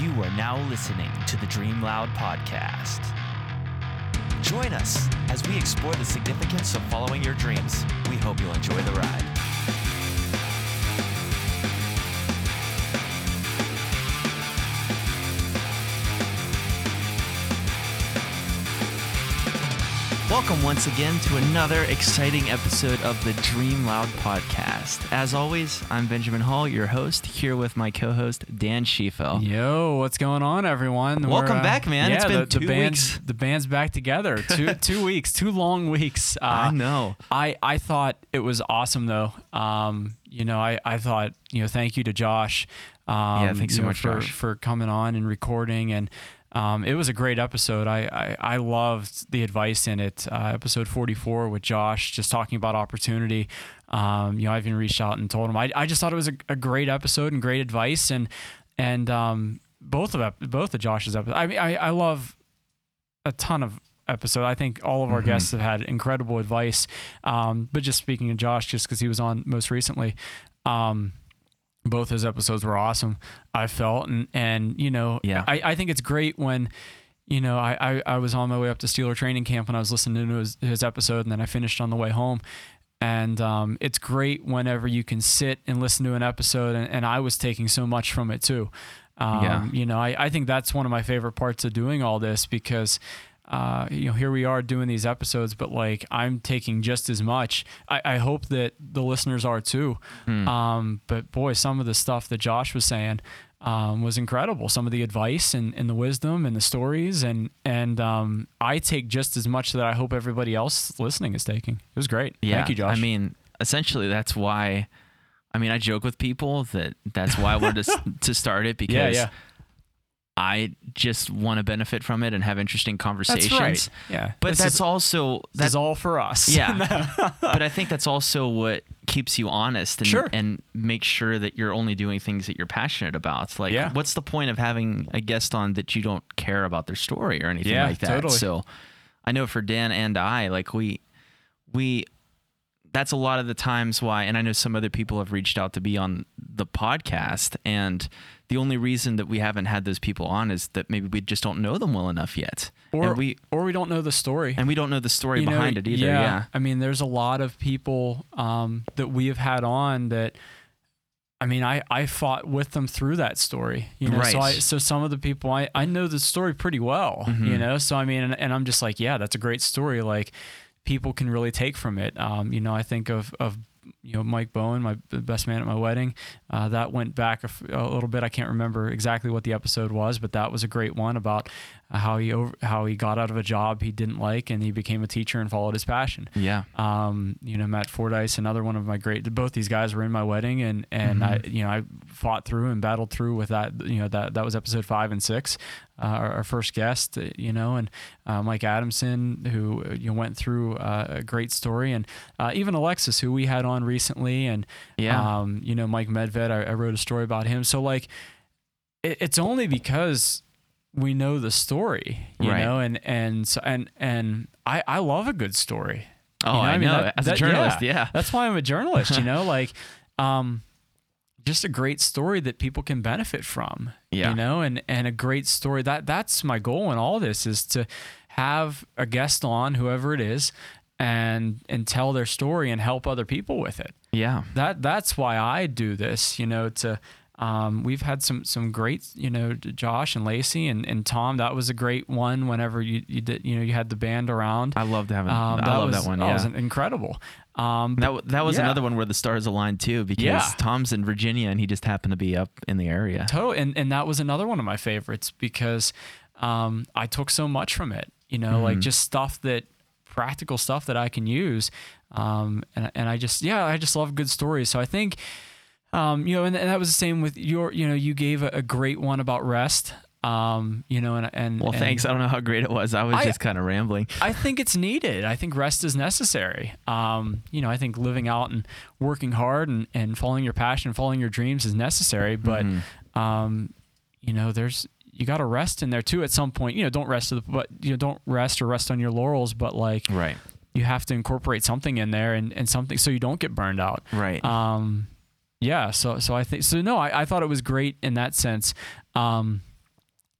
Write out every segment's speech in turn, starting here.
You are now listening to the Dream Loud podcast. Join us as we explore the significance of following your dreams. We hope you'll enjoy the ride. Welcome once again to another exciting episode of the Dream Loud podcast. As always, I'm Benjamin Hall, your host, here with my co-host Dan Schiefel. Yo, what's going on, everyone? Welcome uh, back, man. Yeah, it's been the, two the band's, weeks. The band's back together. Two two weeks, two long weeks. Uh, I know. I I thought it was awesome though. Um, you know, I I thought you know, thank you to Josh. Um, Yeah, thanks so know, much, for Josh. for coming on and recording and. Um, it was a great episode. I, I, I loved the advice in it. Uh, episode 44 with Josh, just talking about opportunity. Um, you know, I even reached out and told him I, I just thought it was a, a great episode and great advice. And and um, both of both of Josh's episodes. I mean, I, I love a ton of episode. I think all of our Mhm. guests have had incredible advice. Um, but just speaking of Josh, just because he was on most recently, um, both his episodes were awesome. I felt and and you know, Yeah. I, I think it's great when. You know, I, I, I was on my way up to Steeler training camp and I was listening to his, his episode and then I finished on the way home. And um, it's great whenever you can sit and listen to an episode. And, and I was taking so much from it too. Um, Yeah. You know, I, I think that's one of my favorite parts of doing all this because, uh, you know, here we are doing these episodes, but like I'm taking just as much. I, I hope that the listeners are too. Hmm. Um, but boy, some of the stuff that Josh was saying um, was incredible. Some of the advice and, and the wisdom and the stories, and and um, I take just as much that I hope everybody else listening is taking. It was great. Yeah. Thank you, Josh. I mean, essentially, that's why. I mean, I joke with people that that's why I wanted to, to start it because yeah, yeah, I just want to benefit from it and have interesting conversations. that's right. Yeah, But This that's is, also that's all for us. Yeah. but I think that's also what keeps you honest and Sure. and make sure that you're only doing things that you're passionate about. Like Yeah. what's the point of having a guest on that you don't care about their story or anything Yeah, like that? totally. So I know for Dan and I, like we we that's a lot of the times why and I know some other people have reached out to be on the podcast and the only reason that we haven't had those people on is that maybe we just don't know them well enough yet. or and we or we don't know the story. and we don't know the story You know, behind it either. Yeah. I mean, there's a lot of people um, that we have had on that. I mean, I, I fought with them through that story, you know. So I so some of the people I, I know the story pretty well, you Mhm. know. So I mean, and, and I'm just like, yeah, that's a great story. Like people can really take from it. Um, you know, I think of of you know Mike Bowen, my best man at my wedding. Uh, that went back a, f- a little bit. I can't remember exactly what the episode was, but that was a great one about how he over, how he got out of a job he didn't like and he became a teacher and followed his passion. Yeah. Um, you know, Matt Fordyce, another one of my great. Both these guys were in my wedding, and and I, you know, I fought through and battled through with that. You know, that that was episode five and six, uh, our, our first guest. uh, You know, and uh, Mike Adamson, who uh, you know, went through uh, a great story, and uh, even Alexis, who we had on recently, and Yeah. um, you know, Mike Medved. I, I wrote a story about him. So like, it, it's only because we know the story, you Right. know, and and so, and and I I love a good story. Oh, You know, I, I mean, know. that- As a journalist, yeah. yeah. That's why I'm a journalist, you know, like um just a great story that people can benefit from. Yeah. You know, and and a great story. That that's my goal in all this is to have a guest on, whoever it is, and and tell their story and help other people with it. Yeah. That that's why I do this, you know, to um, we've had some some great, you know, Josh and Lacey and, and Tom. That was a great one. Whenever you, you did, you know, you had the band around. I loved having. Um, I love that one. That Yeah. was incredible. Um, that that was yeah. another one where the stars aligned too, because Yeah. Tom's in Virginia and he just happened to be up in the area. Totally, and and that was another one of my favorites because um, I took so much from it. You know, like Mhm. just stuff that practical stuff that I can use, um, and and I just yeah, I just love good stories. So I think, um, you know, and, and that was the same with your. You know, you gave a, a great one about rest. Um, you know, and and Well, and thanks. I don't know how great it was. I was I- just kind of rambling. I think it's needed. I think rest is necessary. Um, you know, I think living out and working hard and, and following your passion, following your dreams is necessary. But, Mhm. um, you know, there's you got to rest in there too at some point. You know, don't rest, to the, but you know, don't rest or rest on your laurels. But like, Right. you have to incorporate something in there and, and something so you don't get burned out. Right. Um, yeah. So so I think so. No, I, I thought it was great in that sense. Um,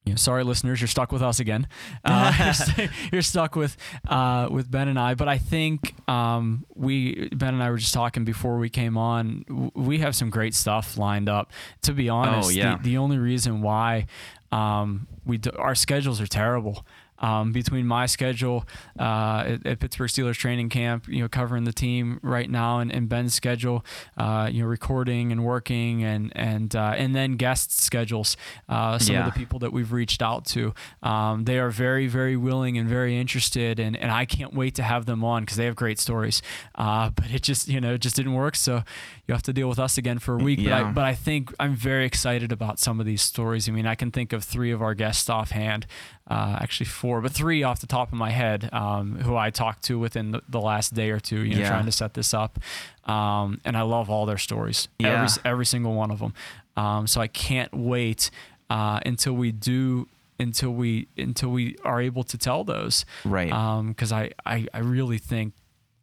you know, sorry, listeners, you're stuck with us again. Uh, you're, st- you're, stuck with uh, with Ben and I. But I think um, we Ben and I were just talking before we came on. We have some great stuff lined up. To be honest, oh, yeah. the, the only reason why um, we do, our schedules are terrible um, between my schedule uh, at, at, Pittsburgh Steelers training camp, you know, covering the team right now, and, and Ben's schedule, uh, you know, recording and working, and and uh, and then guest schedules. Uh, some yeah. of the people that we've reached out to, um, they are very very willing and very interested, and and I can't wait to have them on because they have great stories. Uh, but it just you know just didn't work, so you have to deal with us again for a week. Yeah. But I, but I think I'm very excited about some of these stories. I mean, I can think of three of our guests offhand, uh, actually four, but three off the top of my head, um, who I talked to within the, the, last day or two, you know, yeah. trying to set this up. Um, and I love all their stories, yeah. every, every single one of them. Um, so I can't wait uh, until we do until we until we are able to tell those right because I, I i really think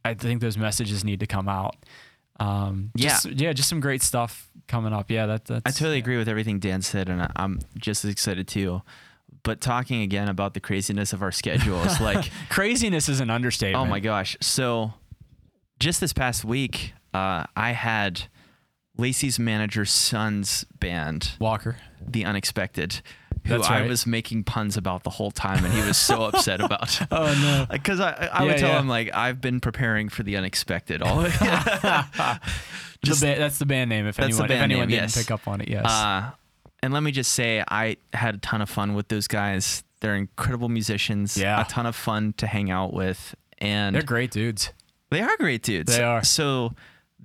i think those messages need to come out um just, yeah yeah just some great stuff coming up. Yeah that that's i totally agree with everything dan said and i'm just as excited too. But talking again about the craziness of our schedules like craziness is an understatement. Oh my gosh. So just this past week uh, i had lacey's manager's son's band walker the unexpected who That's I right. was making puns about the whole time, and he was so upset about. oh no! Because I, I Yeah, would tell yeah. him like I've been preparing for the unexpected. All the ba- that's the band name. If anyone, if anyone name, didn't yes. pick up on it, yes. Uh, and let me just say, I had a ton of fun with those guys. They're incredible musicians. Yeah. a ton of fun to hang out with, and They're great dudes. they are great dudes. They are. So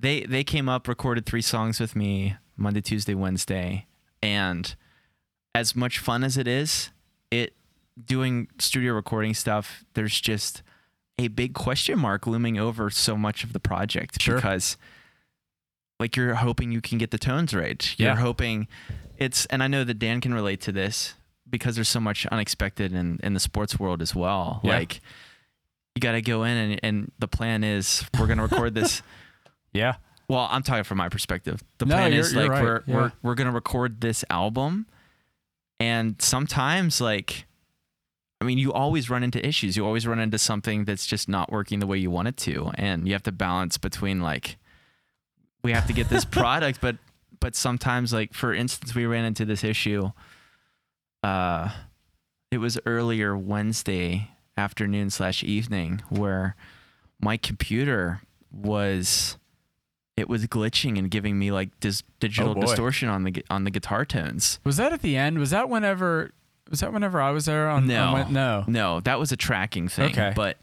they they came up, recorded three songs with me Monday, Tuesday, Wednesday, and as much fun as it is, it doing studio recording stuff. There's just a big question mark looming over so much of the project Sure. because like you're hoping you can get the tones right. You're Yeah. hoping it's and I know that Dan can relate to this because there's so much unexpected in in the sports world as well. Yeah. Like you got to go in and and the plan is we're going to record this Yeah. well, I'm talking from my perspective. The No, plan is like right. we're Yeah. we're we're gonna record this album, and sometimes like, I mean, you always run into issues. You always run into something that's just not working the way you want it to, and you have to balance between like, we have to get this product, but but sometimes like for instance, we ran into this issue. Uh, it was earlier Wednesday afternoon slash evening where my computer was it was glitching and giving me like this digital Oh, distortion on the on the guitar tones. Was that at the end? Was that whenever? Was that whenever I was there? On No. on Wed- no. No, that was a tracking thing. Okay. But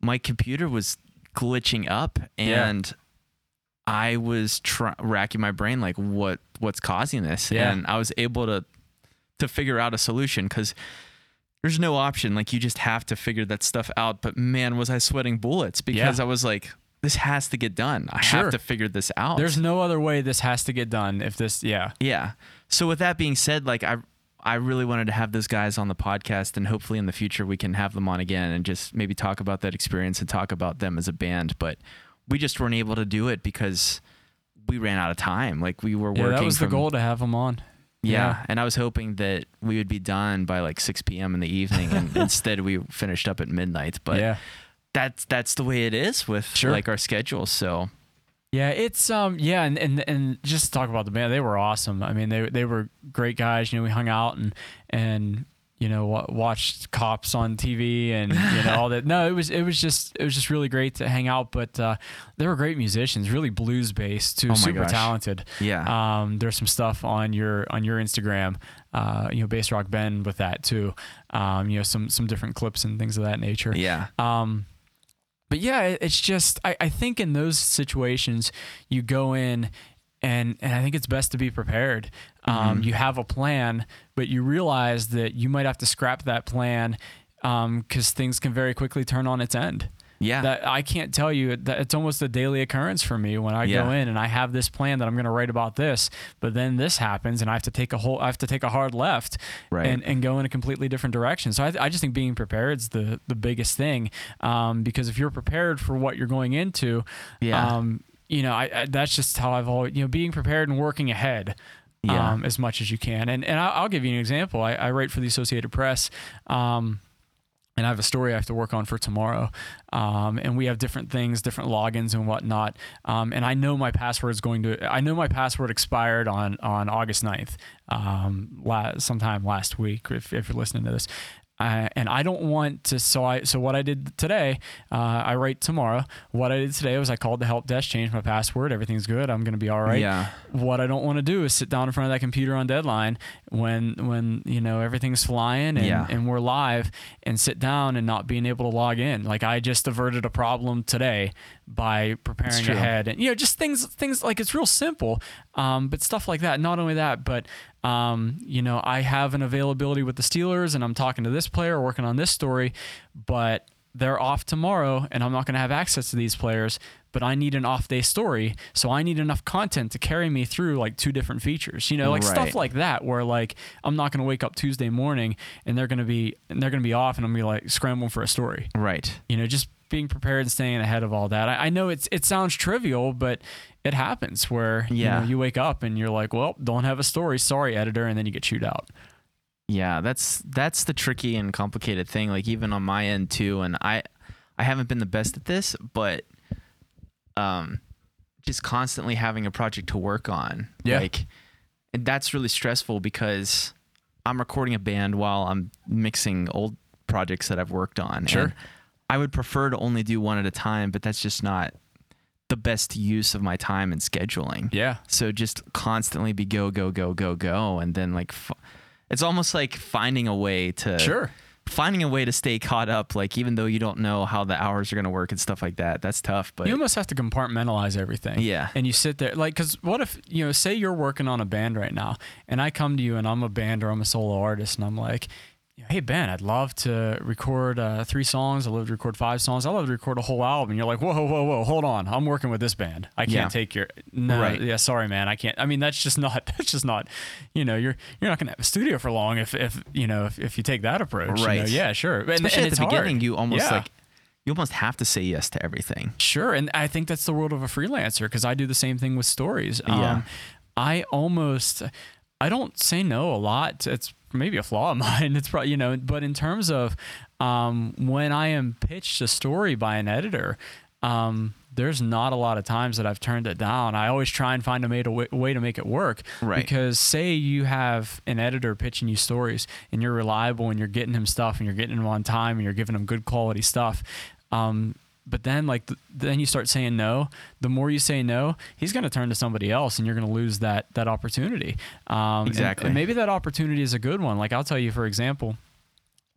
my computer was glitching up Yeah. and I was tr- racking my brain like what what's causing this Yeah. and I was able to to figure out a solution cuz there's no option like you just have to figure that stuff out but man was I sweating bullets because Yeah. I was like this has to get done. I Sure. have to figure this out. There's no other way this has to get done. If this, yeah, Yeah. So with that being said, like I I really wanted to have those guys on the podcast and hopefully in the future we can have them on again and just maybe talk about that experience and talk about them as a band, but we just weren't able to do it because we ran out of time. Like we were yeah, working that was from, the goal to have them on. Yeah, Yeah. and I was hoping that we would be done by like 6 p.m. in the evening and instead we finished up at midnight, but yeah, that's that's the way it is with Sure. like our schedule. So, yeah, it's um, yeah, and, and and just to talk about the band, they were awesome. I mean, they they were great guys. You know, we hung out and and you know watched cops on TV and you know all that. No, it was it was just it was just really great to hang out. But uh, they were great musicians, really blues based too, Oh super gosh. talented. yeah. Um, there's some stuff on your on your Instagram, uh, you know, Bass Rock Ben with that too. Um, you know, some some different clips and things of that nature. yeah. Um, but yeah, it's just I, I think in those situations you go in and and I think it's best to be prepared. Um, Mhm. You have a plan, but you realize that you might have to scrap that plan because things can very quickly turn on its end Yeah. that I can't tell you that it's almost a daily occurrence for me when I go in and I have this plan that I'm going to write about this, but then this happens and I have to take a whole I have to take a hard left Right. and, and go in a completely different direction. So I, I just think being prepared is the the biggest thing um, because if you're prepared for what you're going into, Yeah. um, you know I, I that's just how I've always you know being prepared and working ahead. Yeah. um, as much as you can. And and I'll, I'll give you an example. I, I write for the Associated Press. Um, and I have a story I have to work on for tomorrow. Um, and we have different things, different logins and whatnot. Um, and I know my password is going to, I know my password expired on, on August 9th, um, la- sometime last week, if, if you're listening to this. Uh, and I don't want to. So I so what I did today, uh, I write tomorrow. What I did today was I called the help desk, changed my password. Everything's good. I'm gonna be all right. Yeah. What I don't want to do is sit down in front of that computer on deadline when when you know everything's flying and, Yeah. and we're live and sit down and not being able to log in. Like I just averted a problem today by preparing ahead and you know just things things like it's real simple, um, but stuff like that. Not only that, but um, you know I have an availability with the Steelers and I'm talking to this player, working on this story, but they're off tomorrow and I'm not going to have access to these players, but I need an off day story. So I need enough content to carry me through like two different features, you know, like Right. stuff like that where like I'm not going to wake up Tuesday morning and they're going to be, and they're going to be off and I'm going to be like scrambling for a story, Right. you know, just being prepared and staying ahead of all that. I, I know it's, it sounds trivial, but it happens where, Yeah. you know, you wake up and you're like, well, don't have a story. Sorry, editor. And then you get chewed out. Yeah, that's that's the tricky and complicated thing. Like even on my end too, and I I haven't been the best at this, but um, just constantly having a project to work on. Yeah. Like, and that's really stressful because I'm recording a band while I'm mixing old projects that I've worked on. Sure. I would prefer to only do one at a time, but that's just not the best use of my time and scheduling. Yeah. So just constantly be go go go go go, and then like, f- it's almost like finding a way to Sure. finding a way to stay caught up. Like even though you don't know how the hours are gonna work and stuff like that, that's tough. But you almost have to compartmentalize everything. Yeah. And you sit there, like, because what if, you know, say you're working on a band right now, and I come to you and I'm a band or I'm a solo artist, and I'm like, hey, Ben, I'd love to record uh, three songs. I'd love to record five songs. I'd love to record a whole album. And you're like, whoa, whoa, whoa, hold on. I'm working with this band. I can't Yeah. take your, no, Right. yeah, sorry, man. I can't. I mean, that's just not, that's just not, you know, you're, you're not going to have a studio for long if, if, you know, if, if you take that approach. you know? Right. Yeah, sure. And, especially and at it's the beginning, hard. you almost Yeah. like you almost have to say yes to everything. Sure, and I think that's the world of a freelancer because I do the same thing with stories. Yeah. Um, I almost, I don't say no a lot. It's maybe a flaw of mine. It's probably you know, but in terms of um, when I am pitched a story by an editor. Um, there's not a lot of times that I've turned it down. I always try and find a way to, way to make it work. Right. Because say you have an editor pitching you stories and you're reliable and you're getting him stuff and you're getting him on time and you're giving him good quality stuff. Um, but then like th- then you start saying no. The more you say no, he's going to turn to somebody else, and you're going to lose that that opportunity. Um, and- Exactly. and maybe that opportunity is a good one. Like I'll tell you, for example.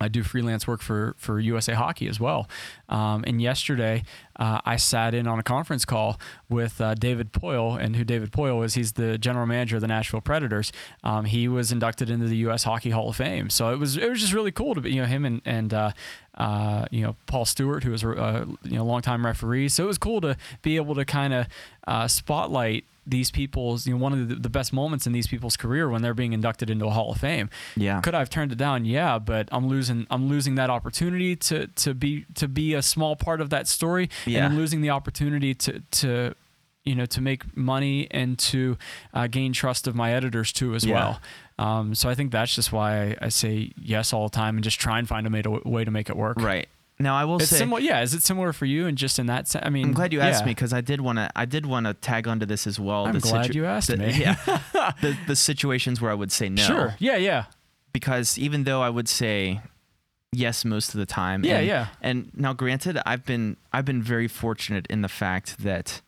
I do freelance work for for USA Hockey as well. Um, and yesterday, uh, I sat in on a conference call with uh, David Poile, and who David Poile is, he's the general manager of the Nashville Predators. Um, he was inducted into the U.S. Hockey Hall of Fame, so it was it was just really cool to be you know him and and uh, uh, you know Paul Stewart, who was a you know longtime referee. So it was cool to be able to kind of uh, spotlight these people's you know one of the, the best moments in these people's career when they're being inducted into a Hall of Fame. Yeah. Could I have turned it down? Yeah, but I'm losing I'm losing that opportunity to to be to be a small part of that story, Yeah. and I'm losing the opportunity to to you know to make money and to uh, gain trust of my editors too as Yeah. well. Um, so I think that's just why I, I say yes all the time and just try and find a way to, way to make it work. Right. Now I will It's say similar. Yeah. Is it similar for you? And just in that, se- I mean, I'm glad you asked yeah. me because I did want to. I did want to tag onto this as well. I'm glad you asked the, me. Yeah, the the situations where I would say no. Sure. Yeah. Yeah. Because even though I would say yes most of the time. Yeah, and, yeah. And now, granted, I've been I've been very fortunate in the fact that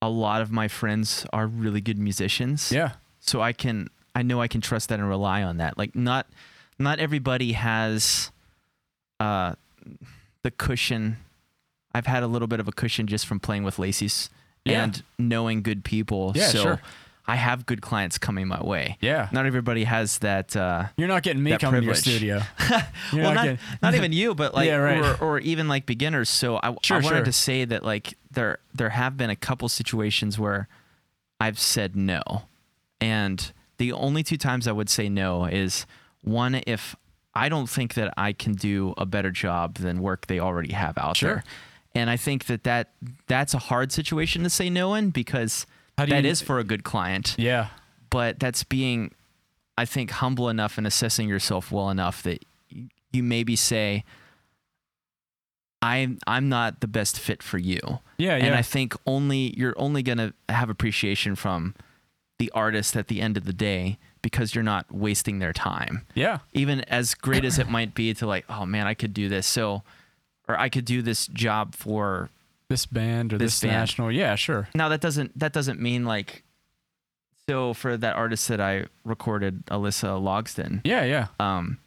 a lot of my friends are really good musicians. Yeah. So I can I know I can trust that and rely on that. Like not not everybody has uh the cushion. I've had a little bit of a cushion just from playing with Lacey's Yeah. and knowing good people. Yeah, so sure. I have good clients coming my way. Yeah. Not everybody has that uh You're not getting me coming to your studio. Well, not not, getting- not even you, but like, Yeah, right. or, or even like beginners. So I, Sure, I wanted sure. to say that like there there have been a couple situations where I've said no, and the only two times I would say no is one if I don't think that I can do a better job than work they already have out Sure. there, and I think that that that's a hard situation to say no in because that you- is for a good client. Yeah. but that's being, I think, humble enough and assessing yourself well enough that you maybe say, I'm I'm not the best fit for you. Yeah, yeah. And. I think only you're only gonna have appreciation from the artist at the end of the day because you're not wasting their time. yeah. Even as great as it might be to like, oh man, I could do this. So or I could do this job for This band or this, This band. national. Yeah, sure. now that doesn't that doesn't mean like so for that artist that I recorded, Alyssa Logston, Yeah, yeah. um,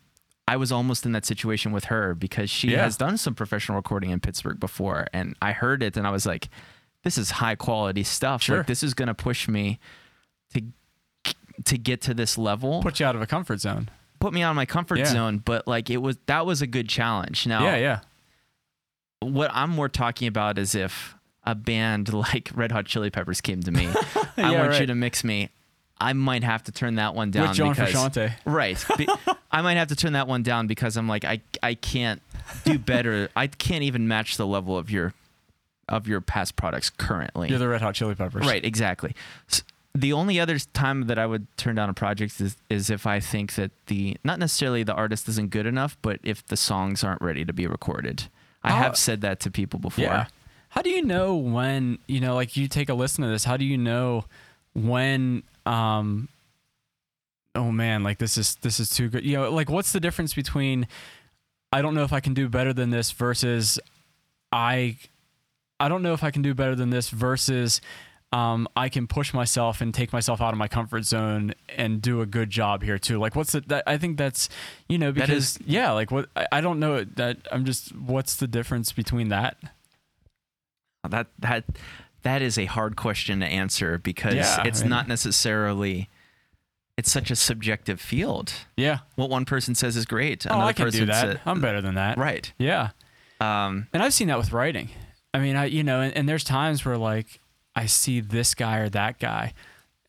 I was almost in that situation with her because she Yeah. has done some professional recording in Pittsburgh before, and I heard it and I was like, "This is high quality stuff. Sure. Like this is gonna push me to to get to this level, put, you out of a comfort zone. Put me out of my comfort Yeah. zone." But like it was that was a good challenge. Now, Yeah, yeah. what I'm more talking about is if a band like Red Hot Chili Peppers came to me, I Yeah, want you to mix me. I might have to turn that one down With John because Frusciante. Right. Be- I might have to turn that one down because I'm like I I can't do better. I can't even match the level of your of your past products currently. You're the Red Hot Chili Peppers. right, exactly. S the only other time that I would turn down a project is is if I think that the not necessarily the artist isn't good enough, but if the songs aren't ready to be recorded. I Oh. have said that to people before. Yeah. How do you know when, you know, like you take a listen to this, how do you know when um oh man, like this is this is too good. You know, like what's the difference between I don't know if I can do better than this versus I I don't know if I can do better than this versus um, I can push myself and take myself out of my comfort zone and do a good job here too. Like, what's the? That, I think that's, you know, because is- yeah, like what I, I don't know that I'm just. What's the difference between that? That that that is a hard question to answer because Yeah, it's I mean- not necessarily it's such a subjective field. Yeah. What one person says is great. Oh, I can do that. I'm better than that. right. Yeah. Um, And I've seen that with writing. I mean, I you know, and, and there's times where like I see this guy or that guy.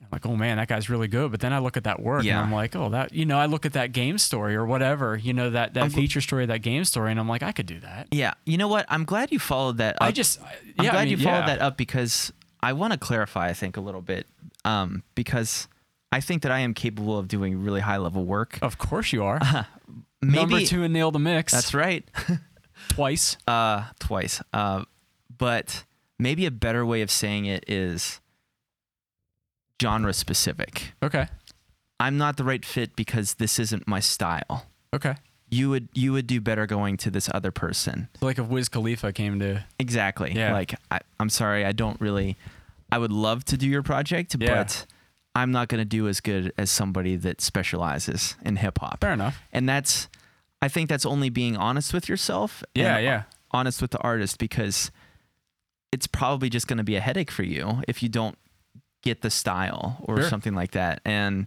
I'm like, oh man, that guy's really good. But then I look at that work Yeah. and I'm like, oh, that you know, I look at that game story or whatever, you know, that that I'm- feature story, that game story, and I'm like, I could do that. yeah. You know what? I'm glad you followed that. Up. I just, I'm yeah, glad I mean, you followed yeah. that up because I want to clarify. I think a little bit um, because I think that I am capable of doing really high level work. Of course you are. Maybe Number two and nail the mix. That's right. twice. Uh, twice. Uh, but maybe a better way of saying it is genre specific. Okay. I'm not the right fit because this isn't my style. Okay. You would you would do better going to this other person. So like if Wiz Khalifa came to, Exactly. Yeah. Like I, I'm sorry, I don't really. I would love to do your project, Yeah. but I'm not going to do as good as somebody that specializes in hip hop. fair enough. And that's, I think that's only being honest with yourself. Yeah, and yeah. Honest with the artist because it's probably just going to be a headache for you if you don't get the style or Sure. something like that. And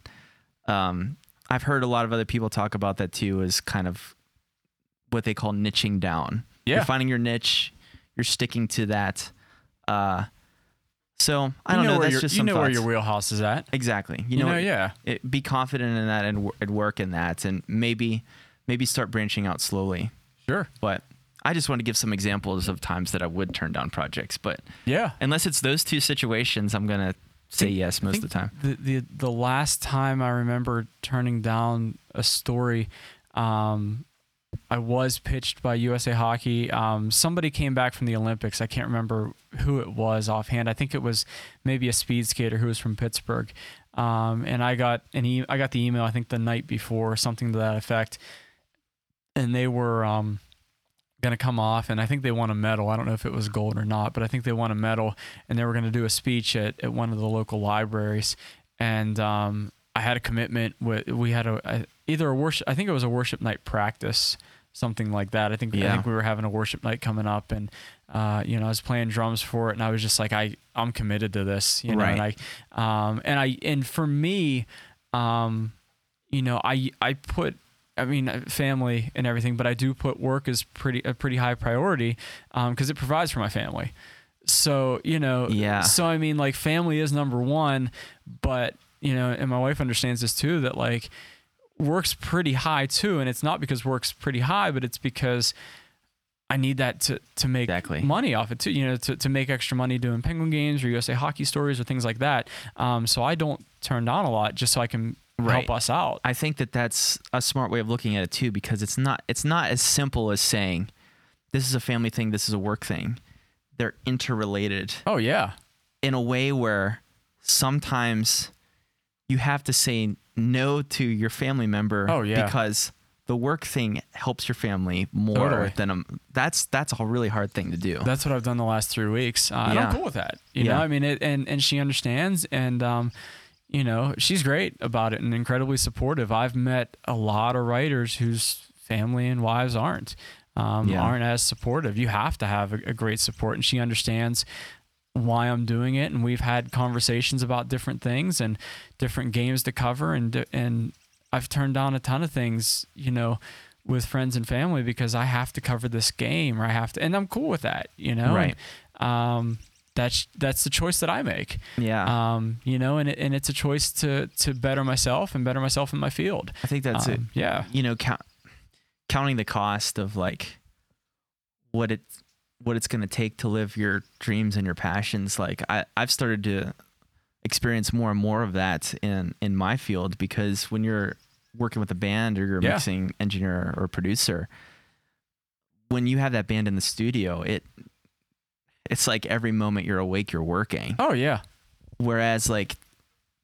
um, I've heard a lot of other people talk about that too, as kind of what they call niching down. Yeah. You're finding your niche, you're sticking to that. Uh, so I You don't know. where that's just you know where your wheelhouse is at. exactly. You, You, know, know, yeah. it, be confident in that and, w- and work in that, and maybe maybe start branching out slowly. Sure. But I just want to give some examples of times that I would turn down projects. But Yeah. unless it's those two situations, I'm gonna say Think- yes most of the time. The, the the last time I remember turning down a story, um, I was pitched by USA Hockey. Um, somebody came back from the Olympics. I can't remember who it was offhand. I think it was maybe a speed skater who was from Pittsburgh. Um, and I got an e- I got the email I think the night before, something to that effect. And they were um, gonna come off, and I think they won a medal. I don't know if it was gold or not, but I think they won a medal, and they were gonna do a speech at, at one of the local libraries. And um, I had a commitment with we had a, a either a worship I think it was a worship night practice something like that I think I think we were having a worship night coming up and uh, you know I was playing drums for it and I was just like I I'm committed to this you know and I um and I and for me um you know I I put I mean uh, family and everything but I do put work as pretty a pretty high priority um because it provides for my family so you know Yeah. so I mean like family is number one but you know and my wife understands this too that like work's pretty high too and it's not because work's pretty high but it's because I need that to to make Exactly. money off it too. You know, to, to make extra money doing Penguin games or USA hockey stories or things like that. Um, so I don't turn down a lot just so I can Right. help us out. I think that that's a smart way of looking at it too, because it's not it's not as simple as saying this is a family thing, this is a work thing. They're interrelated Oh yeah, in a way where sometimes you have to say no to your family member Oh, yeah. because the work thing helps your family more Totally. than a, that's that's a really hard thing to do. that's what I've done the last three weeks, uh, and I'm cool with that. You know, I mean, it, and and she understands, and um, you know, she's great about it and incredibly supportive. I've met a lot of writers whose family and wives aren't. Um, Yeah. aren't as supportive. You have to have a, a great support, and she understands why I'm doing it. And we've had conversations about different things and different games to cover, and and I've turned down a ton of things, you know, with friends and family because I have to cover this game or I have to, and I'm cool with that, you know. Right. And, um, that's that's the choice that I make. yeah. Um, you know, and it, and it's a choice to to better myself and better myself in my field. I think that's it. Um, Yeah. you know, count, counting the cost of like what it what it's going to take to live your dreams and your passions. Like I, I've started to experience more and more of that in in my field because when you're working with a band or you're a Yeah. mixing engineer or producer, when you have that band in the studio, it it's like every moment you're awake, you're working Oh yeah. whereas like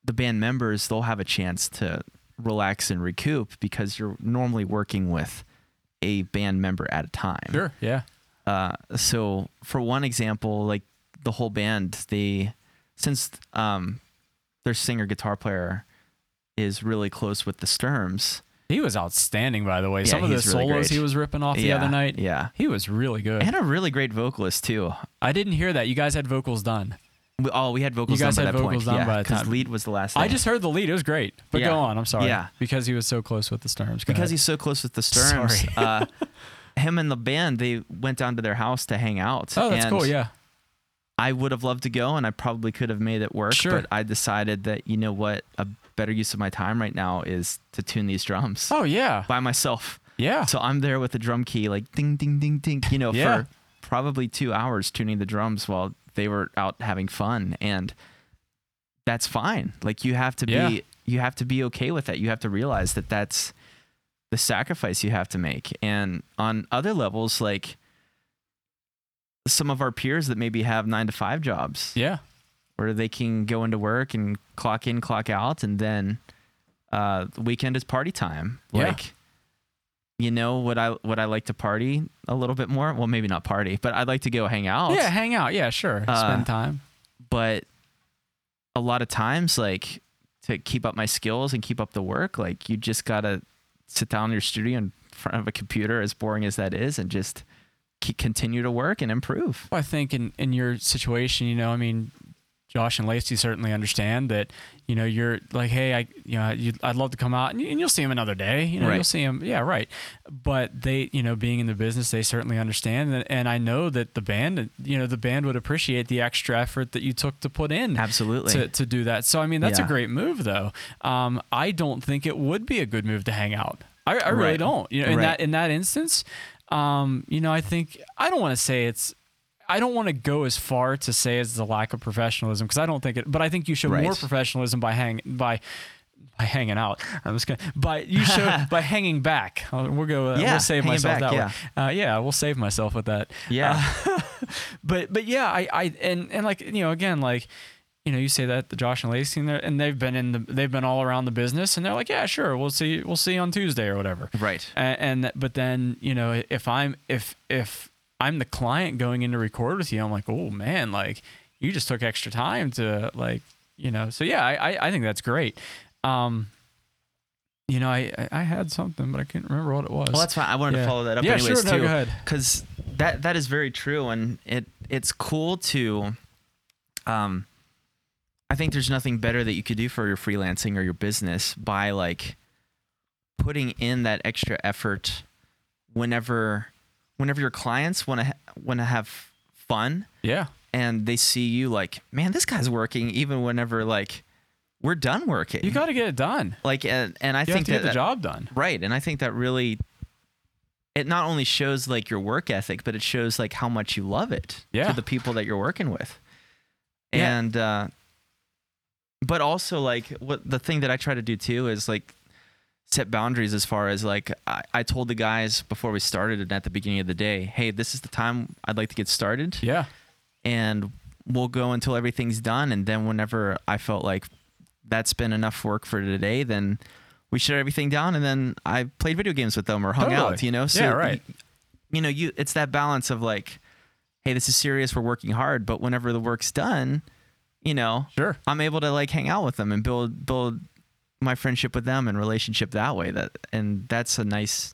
the band members they'll have a chance to relax and recoup because you're normally working with a band member at a time Sure. Yeah. uh, so for one example like the whole band they since um, their singer guitar player is really close with the sturms He was outstanding, by the way. Yeah, Some of the he's really solos he was ripping off the yeah, other night. yeah He was really good. and a really great vocalist too I didn't hear that. You guys had vocals done. we, oh we had vocals You guys done by had that vocals point done by yeah the because time. lead was the last I just heard the lead. It was great. But Yeah. go on. I'm sorry. Yeah. Because he was so close with the Storms. Go because ahead. he's so close with the. Sorry. uh, him and the band they went down to their house to hang out. Oh, that's cool. Yeah. I would have loved to go, and I probably could have made it work. Sure. But I decided that you know what, a better use of my time right now is to tune these drums Oh yeah. by myself. Yeah. So I'm there with the drum key, like ding, ding, ding, ding. You know, Yeah. for probably two hours tuning the drums while they were out having fun, and that's fine. Like you have to be, you have to be okay with that. You have to realize that that's the sacrifice you have to make. And on other levels, like some of our peers that maybe have nine to five jobs, Yeah. where they can go into work and clock in, clock out, and then uh, the weekend is party time. Yeah. Like, you know, would I would I like to party a little bit more? Well, maybe not party, but I'd like to go hang out. Yeah. Hang out. Yeah. Sure. Uh, Spend time. But a lot of times, like to keep up my skills and keep up the work, like you just gotta sit down in your studio in front of a computer, as boring as that is, and just continue to work and improve. I think in, in your situation, you know, I mean, Josh and Lacey certainly understand that, you know, you're like, hey, I, you know, you, I'd love to come out and, you, you'll see him another day. You know, Right. you'll see him. Yeah, right. But they, you know, being in the business, they certainly understand. And, and I know that the band, you know, the band would appreciate the extra effort that you took to put in. Absolutely. To, to do that. So, I mean, that's Yeah. a great move, though. Um, I don't think it would be a good move to hang out. I, I really Right. don't. You know, in Right. that in that instance, um, you know, I think I don't want to say it's. I don't want to go as far to say it's the lack of professionalism because I don't think it. But I think you show Right. more professionalism by hang by by hanging out. I'm just gonna. By you show by hanging back. We'll go. Uh, Yeah, we'll save myself back, that way. Uh, yeah, we'll save myself with that. Yeah. Uh, but but yeah, I I and and like you know again like you know you say that the Josh and Lacey and, and they've been in the they've been all around the business and they're like yeah sure we'll see we'll see on Tuesday or whatever. right. And, and but then you know if I'm if if I'm the client going in to record with you, I'm like oh man like you just took extra time to like you know so yeah I I, I think that's great. Um, you know I I- I had something but I can't remember what it was. Well, that's fine. I wanted Yeah. to follow that up Yeah, anyways sure, no, too, go ahead. because that that is very true, and it it's cool to, um, I think there's nothing better that you could do for your freelancing or your business by like putting in that extra effort whenever whenever your clients want to ha- want to have fun yeah and they see you like man this guy's working even whenever like we're done working you got to get it done. like and, and I You think have to that get the that- job done. Right. And I think that really it not only shows like your work ethic, but it shows like how much you love it Yeah. to the people that you're working with. Yeah. And uh but also like what the thing that I try to do too is like set boundaries as far as like I, I told the guys before we started and at the beginning of the day, hey, this is the time I'd like to get started Yeah. and we'll go until everything's done and then whenever I felt like that's been enough work for today, then we shut everything down and then I played video games with them or hung Totally. out, you know? Yeah, right. y- You know, you it's that balance of like, hey, this is serious, we're working hard, but whenever the work's done, you know, Sure. I'm able to like hang out with them and build build my friendship with them and relationship that way. That and that's a nice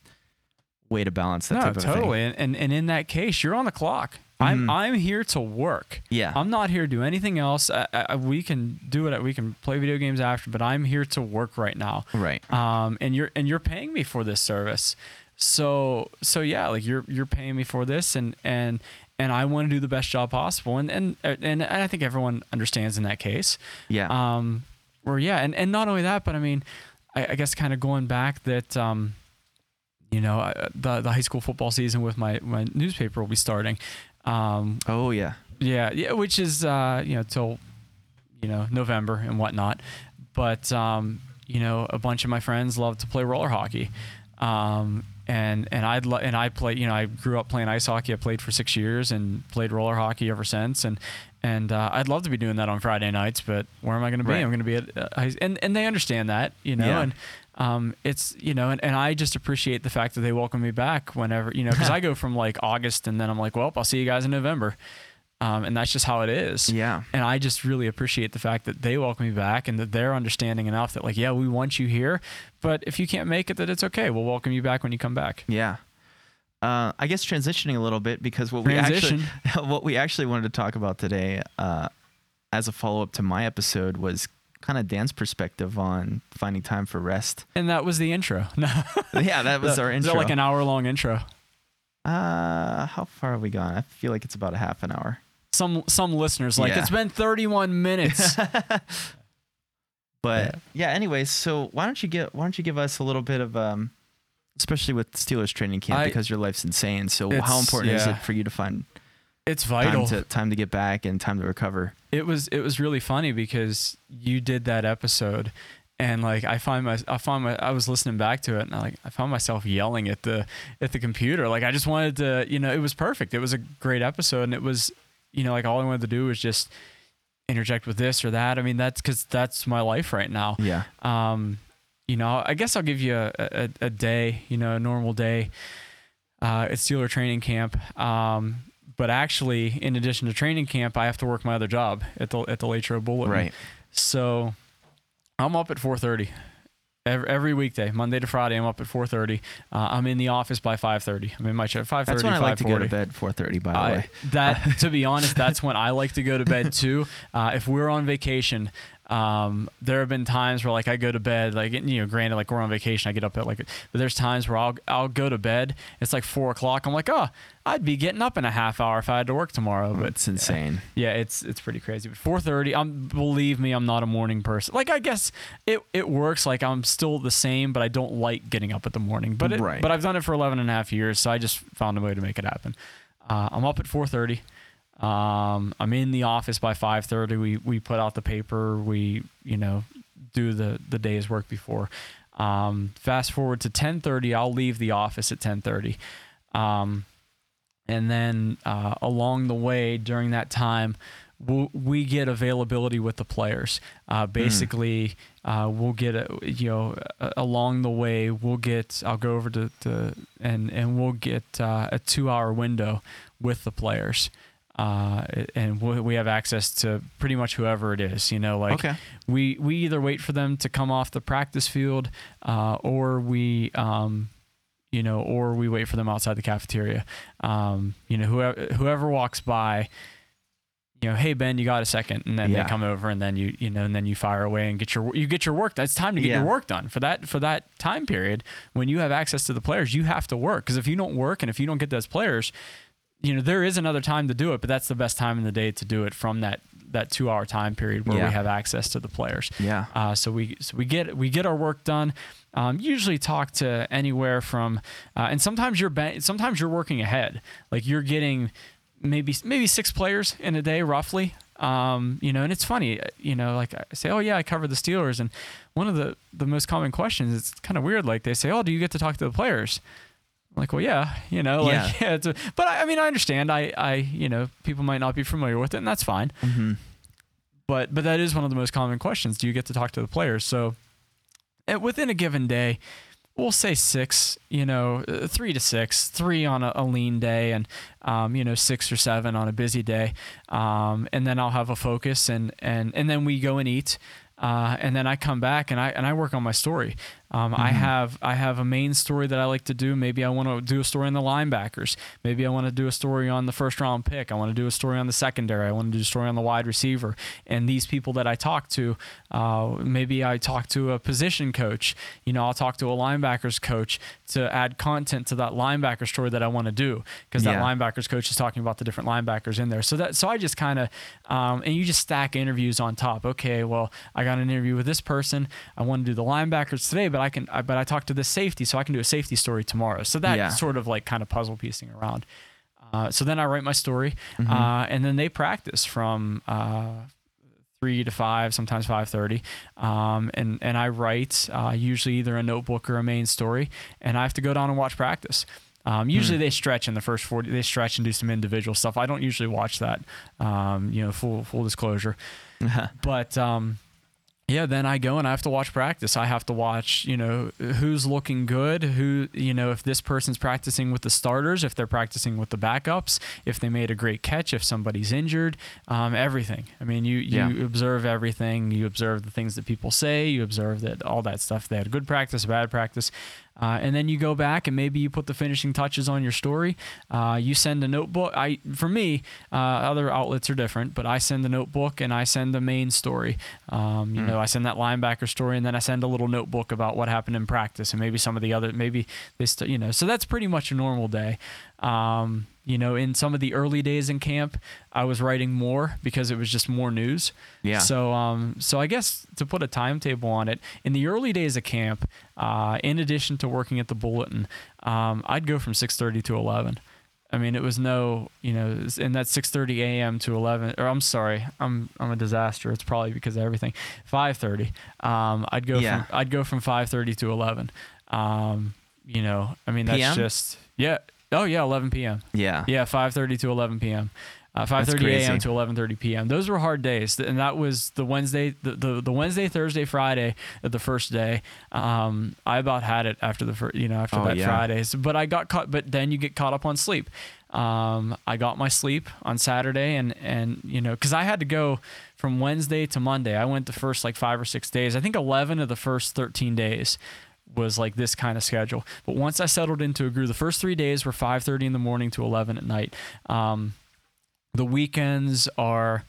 way to balance that no, type of thing. totally. And, and and in that case, you're on the clock. I'm Mhm. I'm here to work. Yeah. I'm not here to do anything else. I, I, we can do it. We can play video games after, but I'm here to work right now. right. Um, and you're and you're paying me for this service. So so yeah, like you're you're paying me for this, and and and I want to do the best job possible. And and and I think everyone understands in that case. Yeah. Um, or yeah, and, and not only that, but I mean, I, I guess kind of going back that, um, you know, the the high school football season with my my newspaper will be starting. Um, oh yeah. yeah, yeah, which is uh, you know till you know November and whatnot. But um, you know, a bunch of my friends love to play roller hockey, um, and and I'd lo- and I play. You know, I grew up playing ice hockey. I played for six years and played roller hockey ever since. And and uh, I'd love to be doing that on Friday nights, but where am I going to be? Right. I'm going to be at uh, and and they understand that, you know, Yeah. and um, it's you know, and, and I just appreciate the fact that they welcome me back whenever you know, because I go from like August and then I'm like, well, I'll see you guys in November, um, and that's just how it is. Yeah. And I just really appreciate the fact that they welcome me back and that they're understanding enough that like, yeah, we want you here, but if you can't make it, that it's okay. We'll welcome you back when you come back. Yeah. Uh, I guess transitioning a little bit because what we actually what we actually wanted to talk about today, uh, as a follow up to my episode, was kind of Dan's perspective on finding time for rest. And that was the intro. Yeah, that was our Is intro. that like an hour long intro? uh, how far have we gone? I feel like it's about a half an hour. Some some listeners like Yeah. it's been 31 minutes. But yeah. anyways, so why don't you get why don't you give us a little bit of um, especially with Steelers training camp I- because your life's insane. So how important is it for you to find it's vital. time to time to get back and time to recover? it was it was really funny because you did that episode and like I find my I found my I was listening back to it and I like I found myself yelling at the at the computer like I just wanted to you know it was perfect it was a great episode and it was you know like all I wanted to do was just interject with this or that I mean that's cuz that's my life right now Yeah. um, you know, I guess I'll give you a, a, a day, you know, a normal day uh, at Steeler training camp. Um, but actually, in addition to training camp, I have to work my other job at the at the Latrobe Bulletin. Right. So I'm up at 4:30 every, every weekday, Monday to Friday. I'm up at 4:30. Uh, I'm in the office by 5:30. I'm in my chair 5:30. That's when I like to go to bed. 4:30 by the I, way. that to be honest, that's when I like to go to bed too. Uh, if we're on vacation, um, there have been times where like I go to bed, like you know, granted, like we're on vacation, I get up at like, but there's times where I'll I'll go to bed. It's like four o'clock. I'm like, oh, I'd be getting up in a half hour if I had to work tomorrow. But It's insane. yeah, it's it's pretty crazy. But 4:30, I'm believe me, I'm not a morning person. Like I guess it it works. Like I'm still the same, but I don't like getting up at the morning. But it, Right. but I've done it for 11 and a half years, so I just found a way to make it happen. Uh, I'm up at 4:30. Um, I'm in the office by 5:30. We we put out the paper. We you know do the the day's work before. Um, fast forward to 10:30. I'll leave the office at 10:30. Um, and then uh, along the way during that time we'll, we get availability with the players uh, basically uh, we'll get a, you know along the way we'll get i'll go over to, to and and we'll get uh, a two hour window with the players uh, and we we have access to pretty much whoever it is, you know, like Okay. we, we either wait for them to come off the practice field, uh, or we, um, you know, or we wait for them outside the cafeteria. Um, you know, whoever whoever walks by, you know, hey Ben, you got a second, and then Yeah. they come over, and then you you know, and then you fire away and get your you get your work. That's time to get Yeah. your work done for that for that time period when you have access to the players. You have to work because if you don't work and if you don't get those players, you know, there is another time to do it, but that's the best time in the day to do it from that that two hour time period where Yeah. we have access to the players. Yeah. Uh, so we so we get we get our work done. Um, usually talk to anywhere from, uh, and sometimes you're ba- sometimes you're working ahead. Like you're getting maybe maybe six players in a day roughly. Um, you know, and it's funny. You know, like I say, oh yeah, I covered the Steelers, and one of the the most common questions. It's kind of weird. Like they say, oh, do you get to talk to the players? Like, well, yeah, you know, like, Yeah. yeah. it's a, but I, I mean, I understand. I, I, you know, people might not be familiar with it, and that's fine Mm-hmm. but but that is one of the most common questions. Do you get to talk to the players? So within a given day, we'll say six. You know, uh, three to six, three on a, a lean day, and um, you know, six or seven on a busy day. Um, and then I'll have a focus, and and and then we go and eat. Uh, and then I come back and I and I work on my story. Um, I have I have a main story that I like to do. Maybe I want to do a story on the linebackers. Maybe I want to do a story on the first round pick. I want to do a story on the secondary. I want to do a story on the wide receiver. And these people that I talk to, uh, maybe I talk to a position coach. You know, I'll talk to a linebackers coach to add content to that linebacker story that I want to do because that Yeah. linebackers coach is talking about the different linebackers in there. So that so I just kind of um, and you just stack interviews on top. Okay, well I got an interview with this person. I want to do the linebackers today, but I can I, but I talked to this safety, so I can do a safety story tomorrow. So that Yeah. sort of like kind of puzzle piecing around. Uh, so then I write my story, uh, and then they practice from. Uh, three to five, sometimes five thirty, um, and and I write uh, usually either a notebook or a main story, and I have to go down and watch practice. Um, usually they stretch in the first forty. They stretch and do some individual stuff. I don't usually watch that. Um, you know, full full disclosure, but um, yeah, then I go and I have to watch practice. I have to watch, you know, who's looking good, who, you know, if this person's practicing with the starters, if they're practicing with the backups, if they made a great catch, if somebody's injured, um, everything. I mean, you you Yeah. observe everything. You observe the things that people say. You observe that all that stuff. They had good practice, bad practice. Uh, and then you go back and maybe you put the finishing touches on your story. Uh, you send a notebook. I, for me, uh, other outlets are different, but I send a notebook and I send the main story. Um, you know, I send that linebacker story, and then I send a little notebook about what happened in practice, and maybe some of the other, maybe this you know, so that's pretty much a normal day. Um, you know, in some of the early days in camp, I was writing more because it was just more news. Yeah. So, um, so I guess to put a timetable on it, in the early days of camp, uh, in addition to working at the Bulletin, um, I'd go from 6:30 to 11. I mean, it was no, you know, and that's 6:30 a.m. to 11. Or I'm sorry, I'm I'm a disaster. It's probably because of everything. 5:30. Um, I'd go Yeah. from I'd go from 5:30 to 11. Um, you know, I mean, that's PM? just yeah. Oh yeah, 11 p.m. Yeah. Yeah, 5:30 to 11 p.m. Uh, 5:30 a.m. to 11:30 p.m. Those were hard days, and that was the Wednesday, the, the, the Wednesday, Thursday, Friday, of the first day. Um, I about had it after the first, you know, after Oh, that yeah. Fridays, but I got caught. But then you get caught up on sleep. Um, I got my sleep on Saturday, and and you know, because I had to go from Wednesday to Monday. I went the first like five or six days. I think 11 of the first 13 days was like this kind of schedule. But once I settled into a groove, the first three days were 5:30 in the morning to 11 at night. Um, the weekends are,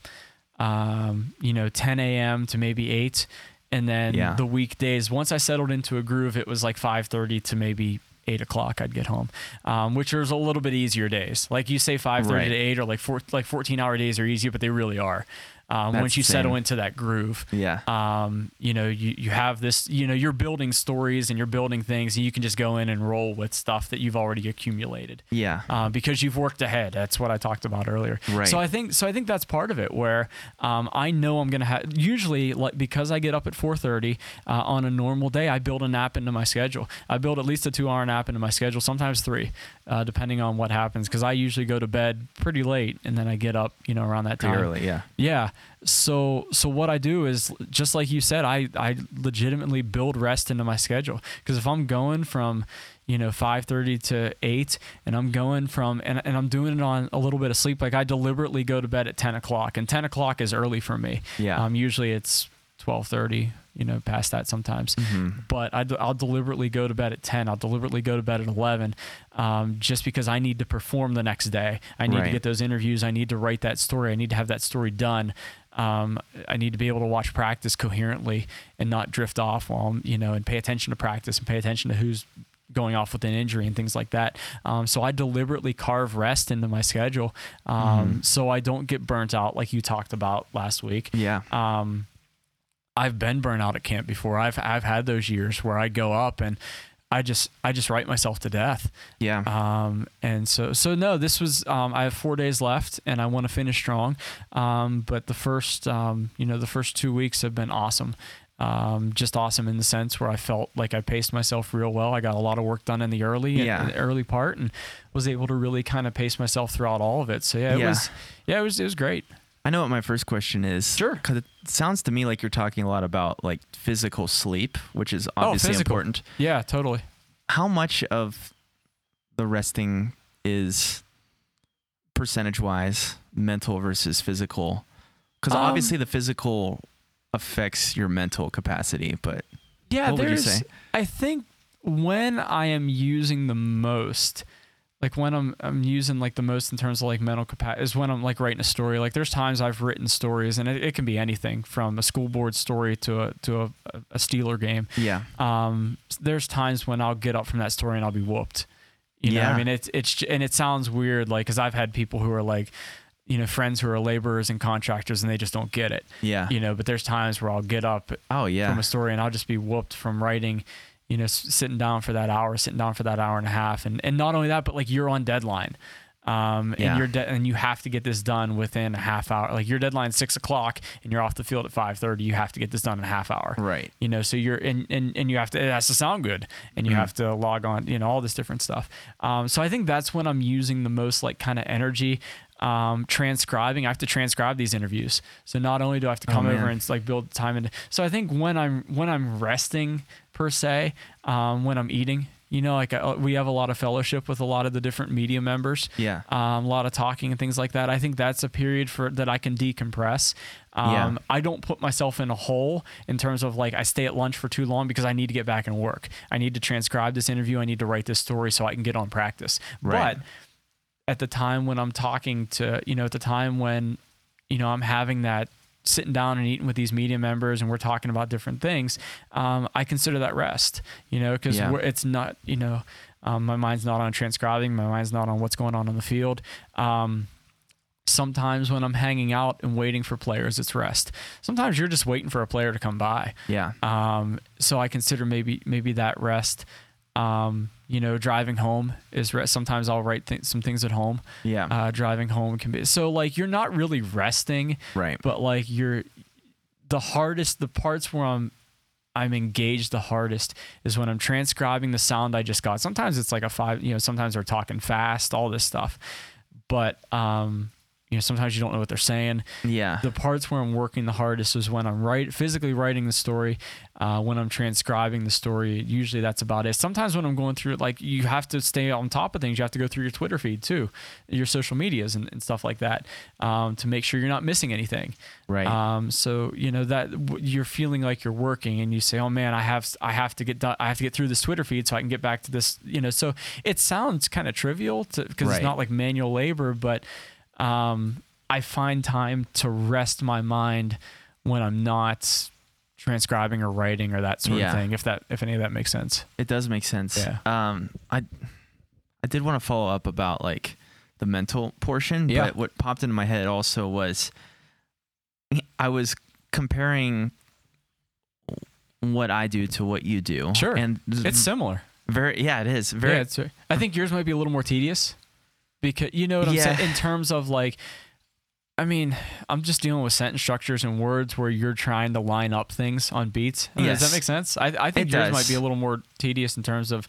um, you know, 10 a.m. to maybe 8, and then Yeah. the weekdays. Once I settled into a groove, it was like 5:30 to maybe. Eight o'clock, I'd get home, um, which was a little bit easier days. Like you say, five thirty Right. to eight, or like four, like fourteen hour days are easy, but they really are. Um, once you the settle into that groove, Yeah. um, you know, you, you have this, you know, you're building stories and you're building things and you can just go in and roll with stuff that you've already accumulated. Yeah. Uh, because you've worked ahead. That's what I talked about earlier. Right. So I think so. I think that's part of it. Where um, I know I'm gonna have usually like because I get up at 4:30 uh, on a normal day. I build a nap into my schedule. I build at least a two-hour nap into my schedule. Sometimes three, uh, depending on what happens. Because I usually go to bed pretty late and then I get up, you know, around that Pretty time. early. Yeah. Yeah. So so what I do is just like you said, I I legitimately build rest into my schedule because if I'm going from you know 5:30 to 8 and I'm going from and, and I'm doing it on a little bit of sleep like I deliberately go to bed at 10 o'clock and 10 o'clock is early for me Yeah. um usually it's 12:30 you know past that sometimes Mm-hmm. but I, will deliberately go to bed at 10 i'll deliberately go to bed at 11 um, just because i need to perform the next day i need to get those interviews i need to write that story i need to have that story done um, i need to be able to watch practice coherently and not drift off while I'm, you know and pay attention to practice and pay attention to who's going off with an injury and things like that. Um, so I deliberately carve rest into my schedule um, Mm-hmm. so I don't get burnt out like you talked about last week. Yeah. Um, I've been burnt out at camp before. I've I've had those years where I go up and I just I just write myself to death. Yeah. Um, and so, so no, this was, um, I have four days left and I want to finish strong. Um, but the first, um, you know, the first two weeks have been awesome. Um, just awesome in the sense where I felt like I paced myself real well. I got a lot of work done in the early, Yeah. in the early part and was able to really kind of pace myself throughout all of it. So yeah, it Yeah. was, yeah, it was, it was great. I know what my first question is. Sure. Because it sounds to me like you're talking a lot about like physical sleep, which is obviously Oh, important. Yeah, totally. How much of the resting is percentage wise mental versus physical? Because Um, obviously the physical affects your mental capacity, but Yeah, What there's. say? I think when I am using the most, like when I'm I'm using like the most in terms of like mental capacity is when I'm like writing a story. Like there's times I've written stories, and it, it can be anything from a school board story to a to a, a Steeler game. yeah. Um, there's times when I'll get up from that story and I'll be whooped. You know, Yeah. I mean, it's it's and it sounds weird, like because I've had people who are like, you know, friends who are laborers and contractors, and they just don't get it. Yeah. You know, but there's times where I'll get up Oh, yeah. from a story and I'll just be whooped from writing, you know, sitting down for that hour, sitting down for that hour and a half. And, and not only that, but like you're on deadline. Um, Yeah. and you're de- and you have to get this done within a half hour. Like your deadline's six o'clock and you're off the field at five thirty. You have to get this done in a half hour. right. You know, so you're and, and and you have to it has to sound good and you Mhm. have to log on, you know, all this different stuff. Um, so I think that's when I'm using the most like kind of energy. Um, transcribing, I have to transcribe these interviews. So not only do I have to Oh, come over and like build time into. So I think when I'm when I'm resting per se, um, when I'm eating, you know, like uh, we have a lot of fellowship with a lot of the different media members Yeah. um, a lot of talking and things like that. I think that's a period for that I can decompress. Um, Yeah. I don't put myself in a hole in terms of like I stay at lunch for too long because I need to get back and work. I need to transcribe this interview. I need to write this story so I can get on practice. Right. But at the time when I'm talking to, you know, at the time when, you know, I'm having that sitting down and eating with these media members and we're talking about different things, um, I consider that rest, you know, because Yeah. it's not, you know, um, my mind's not on transcribing, my mind's not on what's going on on the field. Um, sometimes when I'm hanging out and waiting for players, it's rest. Sometimes you're just waiting for a player to come by. Yeah. Um, so I consider maybe maybe that rest. Um, you know, driving home is rest. Sometimes I'll write th- some things at home. Yeah. Uh, driving home can be so like you're not really resting, right. but like you're the hardest. The parts where I'm I'm engaged the hardest is when I'm transcribing the sound I just got. Sometimes it's like a five. You know, sometimes they're talking fast, all this stuff, but um, you know, sometimes you don't know what they're saying Yeah. the parts where I'm working the hardest is when I'm right physically writing the story, uh, when I'm transcribing the story. Usually that's about it. Sometimes when I'm going through it, like you have to stay on top of things. You have to go through your Twitter feed too, your social medias and, and stuff like that, um, to make sure you're not missing anything. right. Um, so you know that w- you're feeling like you're working, and you say, "Oh man, I have I have to get done. I have to get through this Twitter feed so I can get back to this." You know, so it sounds kind of trivial because Right. it's not like manual labor, but um, I find time to rest my mind when I'm not transcribing or writing or that sort Yeah. of thing. If that if any of that makes sense. It does make sense. Yeah. Um, I I did want to follow up about like the mental portion, Yeah. but what popped into my head also was I was comparing what I do to what you do. Sure. and It's similar. very yeah, it is very yeah, it's, I think yours might be a little more tedious because you know what I'm Yeah. saying in terms of like I mean, I'm just dealing with sentence structures and words where you're trying to line up things on beats. I mean, Does that make sense? I, I think It yours does. might be a little more tedious in terms of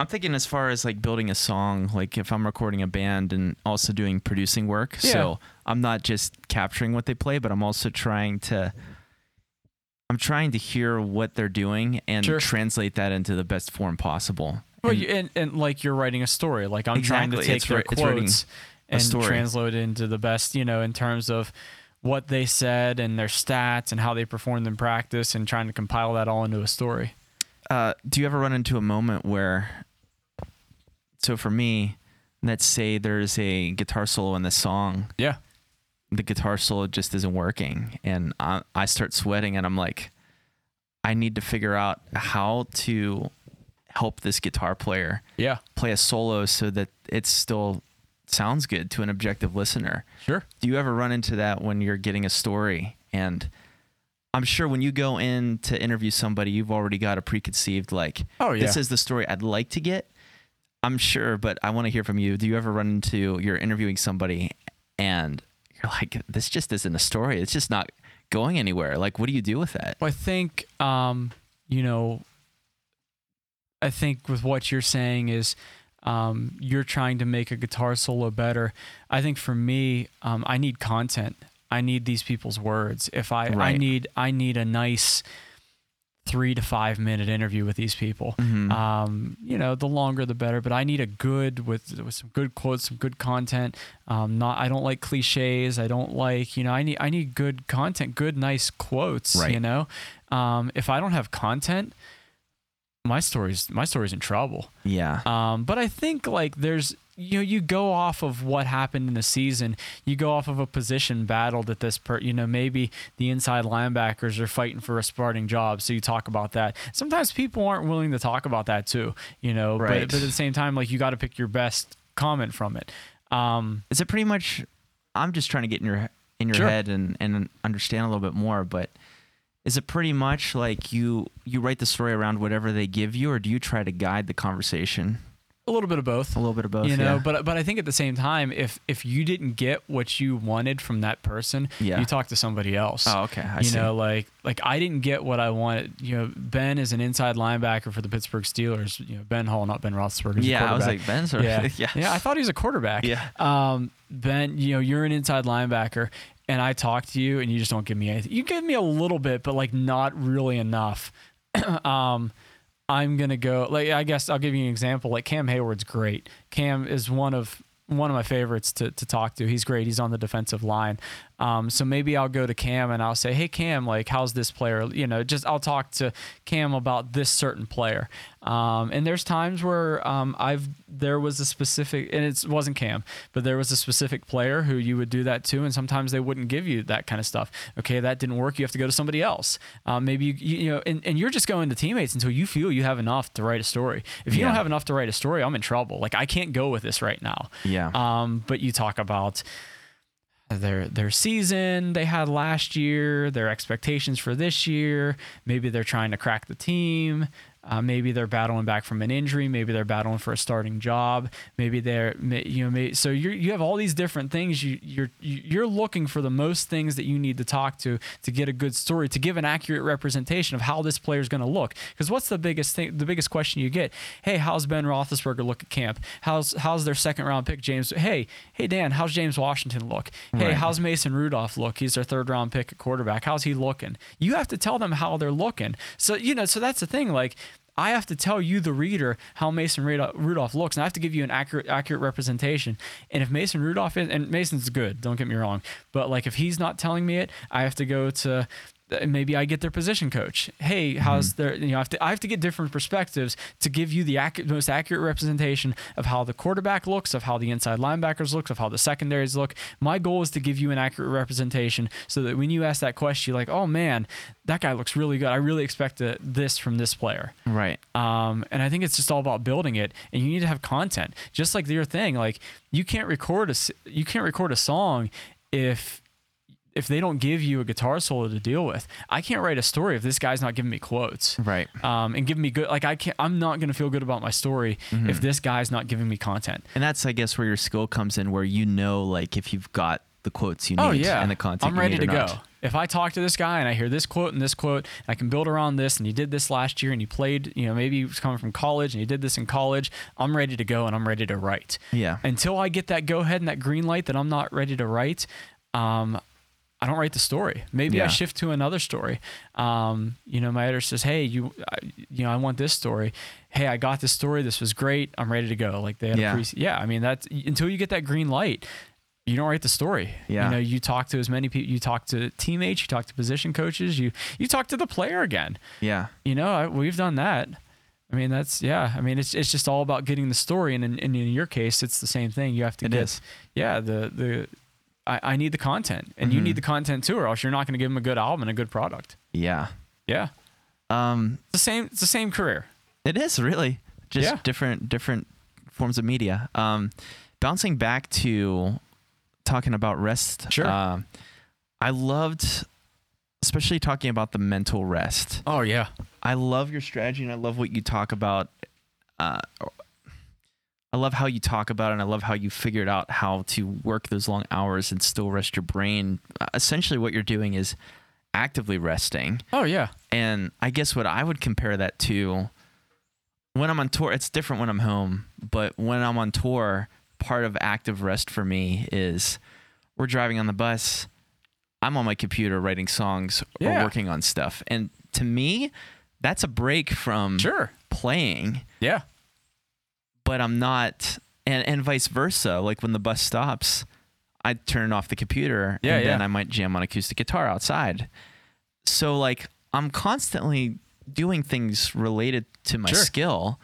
I'm thinking as far as like building a song, like if I'm recording a band and also doing producing work. Yeah. So I'm not just capturing what they play, but I'm also trying to I'm trying to hear what they're doing and Sure. translate that into the best form possible. Well, And- you, and, and like you're writing a story. Like I'm trying to take It's your ri- it's quotes and translate it into the best, you know, in terms of what they said and their stats and how they performed in practice and trying to compile that all into a story. uh, do you ever run into a moment where so for me let's say there's a guitar solo in the song Yeah. the guitar solo just isn't working and I, I start sweating and i'm like i need to figure out how to help this guitar player Yeah. play a solo so that it still sounds good to an objective listener. Sure. Do you ever run into that when you're getting a story? And I'm sure when you go in to interview somebody, you've already got a preconceived like, Oh, yeah. this is the story I'd like to get. I'm sure, but I want to hear from you. Do you ever run into you're interviewing somebody and you're like, this just isn't a story. It's just not going anywhere. Like, what do you do with that? Well, I think, um, you know, I think with what you're saying is um, you're trying to make a guitar solo better. I think for me, um, I need content. I need these people's words. If I, I need, I need a nice three to five minute interview with these people. Mhm. Um, you know, the longer the better. But I need a good with with some good quotes, some good content. Um, not I don't like cliches. I don't like you know. I need I need good content, good nice quotes. Right. You know, um, if I don't have content, my story's my story's in trouble. yeah. Um, but I think like there's you know you go off of what happened in the season. You go off of a position battle that this per you know maybe the inside linebackers are fighting for a starting job, so you talk about that. Sometimes people aren't willing to talk about that too. You know, Right. but, but at the same time, like you got to pick your best comment from it. Um, Is it pretty much? I'm just trying to get in your in your Sure. head and and understand a little bit more. But is it pretty much like you you write the story around whatever they give you, or do you try to guide the conversation? a little bit of both. A little bit of both. you know yeah. but but i think at the same time if if you didn't get what you wanted from that person Yeah. you talk to somebody else oh, okay. I you see. know like like i didn't get what i wanted you know ben is an inside linebacker for the pittsburgh steelers you know ben hall not ben roethlisberger yeah, I was like Ben's. Yeah. yeah, yeah i thought he was a quarterback Yeah. um ben you know you're an inside linebacker and i talk to you and you just don't give me anything you give me a little bit but like not really enough um I'm gonna go like I guess I'll give you an example. Like Cam Heyward's great. Cam is one of one of my favorites to, to talk to. He's great. He's on the defensive line. Um, so maybe I'll go to Cam and I'll say, Hey Cam, like how's this player? You know, just I'll talk to Cam about this certain player. Um, and there's times where um, I've there was a specific and it wasn't Cam, but there was a specific player who you would do that to, and sometimes they wouldn't give you that kind of stuff. Okay, that didn't work. You have to go to somebody else. Um, maybe you, you you know, and, and you're just going to teammates until you feel you have enough to write a story. If you Yeah. don't have enough to write a story, I'm in trouble. Like I can't go with this right now. Yeah. Um, but you talk about their their season they had last year, their expectations for this year. Maybe they're trying to crack the team. Uh, maybe they're battling back from an injury. Maybe they're battling for a starting job. Maybe they're you know may, so you you have all these different things. You you're you're looking for the most things that you need to talk to to get a good story to give an accurate representation of how this player is going to look. Because what's the biggest thing? The biggest question you get? Hey, how's Ben Roethlisberger look at camp? How's how's their second round pick James? Hey hey Dan, how's James Washington look? Hey, Right. how's Mason Rudolph look? He's their third round pick at quarterback. How's he looking? You have to tell them how they're looking. So you know, so that's the thing. Like I have to tell you, the reader, how Mason Rudolph looks, and I have to give you an accurate accurate representation. And if Mason Rudolph is, and Mason's good, don't get me wrong, but like if he's not telling me it, I have to go to maybe I get their position coach. Hey, how's their you know I have to I have to get different perspectives to give you the accurate, most accurate representation of how the quarterback looks, of how the inside linebackers look, of how the secondaries look. My goal is to give you an accurate representation so that when you ask that question, you're like, oh man, that guy looks really good. I really expect uh, this from this player. right. Um, and I think it's just all about building it, and you need to have content, just like your thing. Like you can't record a you can't record a song if if they don't give you a guitar solo to deal with. I can't write a story if this guy's not giving me quotes. Right. Um, and giving me good like I can't I'm not gonna feel good about my story Mm-hmm. if this guy's not giving me content. And that's, I guess, where your skill comes in, where you know, like, if you've got the quotes you need Oh yeah, and the content I'm ready need to go. not. If I talk to this guy and I hear this quote and this quote, and I can build around this, and he did this last year, and he played, you know, maybe he was coming from college and he did this in college. I'm ready to go and I'm ready to write. Yeah. Until I get that go ahead and that green light that I'm not ready to write, um, I don't write the story. Maybe I shift to another story. Um, you know, my editor says, "Hey, you, I, you know, I want this story. Hey, I got this story. This was great. I'm ready to go." Like they had Yeah. a pre. Yeah, I mean that's until you get that green light you don't write the story. Yeah. You know, you talk to as many people, you talk to teammates, you talk to position coaches, you you talk to the player again. Yeah. You know, I, we've done that. I mean, that's yeah. I mean, it's it's just all about getting the story, and in, and in your case, it's the same thing. You have to It get is. yeah the the. I, I need the content, and you Mhm. need the content too, or else you're not going to give them a good album and a good product. Yeah. Yeah, Um, it's the same. It's the same career. it is really. just Yeah. different different forms of media. Um, bouncing back to talking about rest. Sure. Uh, I loved, especially talking about the mental rest. Oh yeah. I love your strategy and I love what you talk about. Uh, I love how you talk about it and I love how you figured out how to work those long hours and still rest your brain. Uh, essentially, what you're doing is actively resting. Oh yeah. And I guess what I would compare that to when I'm on tour, it's different when I'm home, but when I'm on tour, part of active rest for me is we're driving on the bus, I'm on my computer writing songs Yeah. or working on stuff. And to me, that's a break from Sure. playing, Yeah. But I'm not and and vice versa. Like when the bus stops, I turn off the computer Yeah, and then. I might jam on acoustic guitar outside. So like I'm constantly doing things related to my Sure. skill,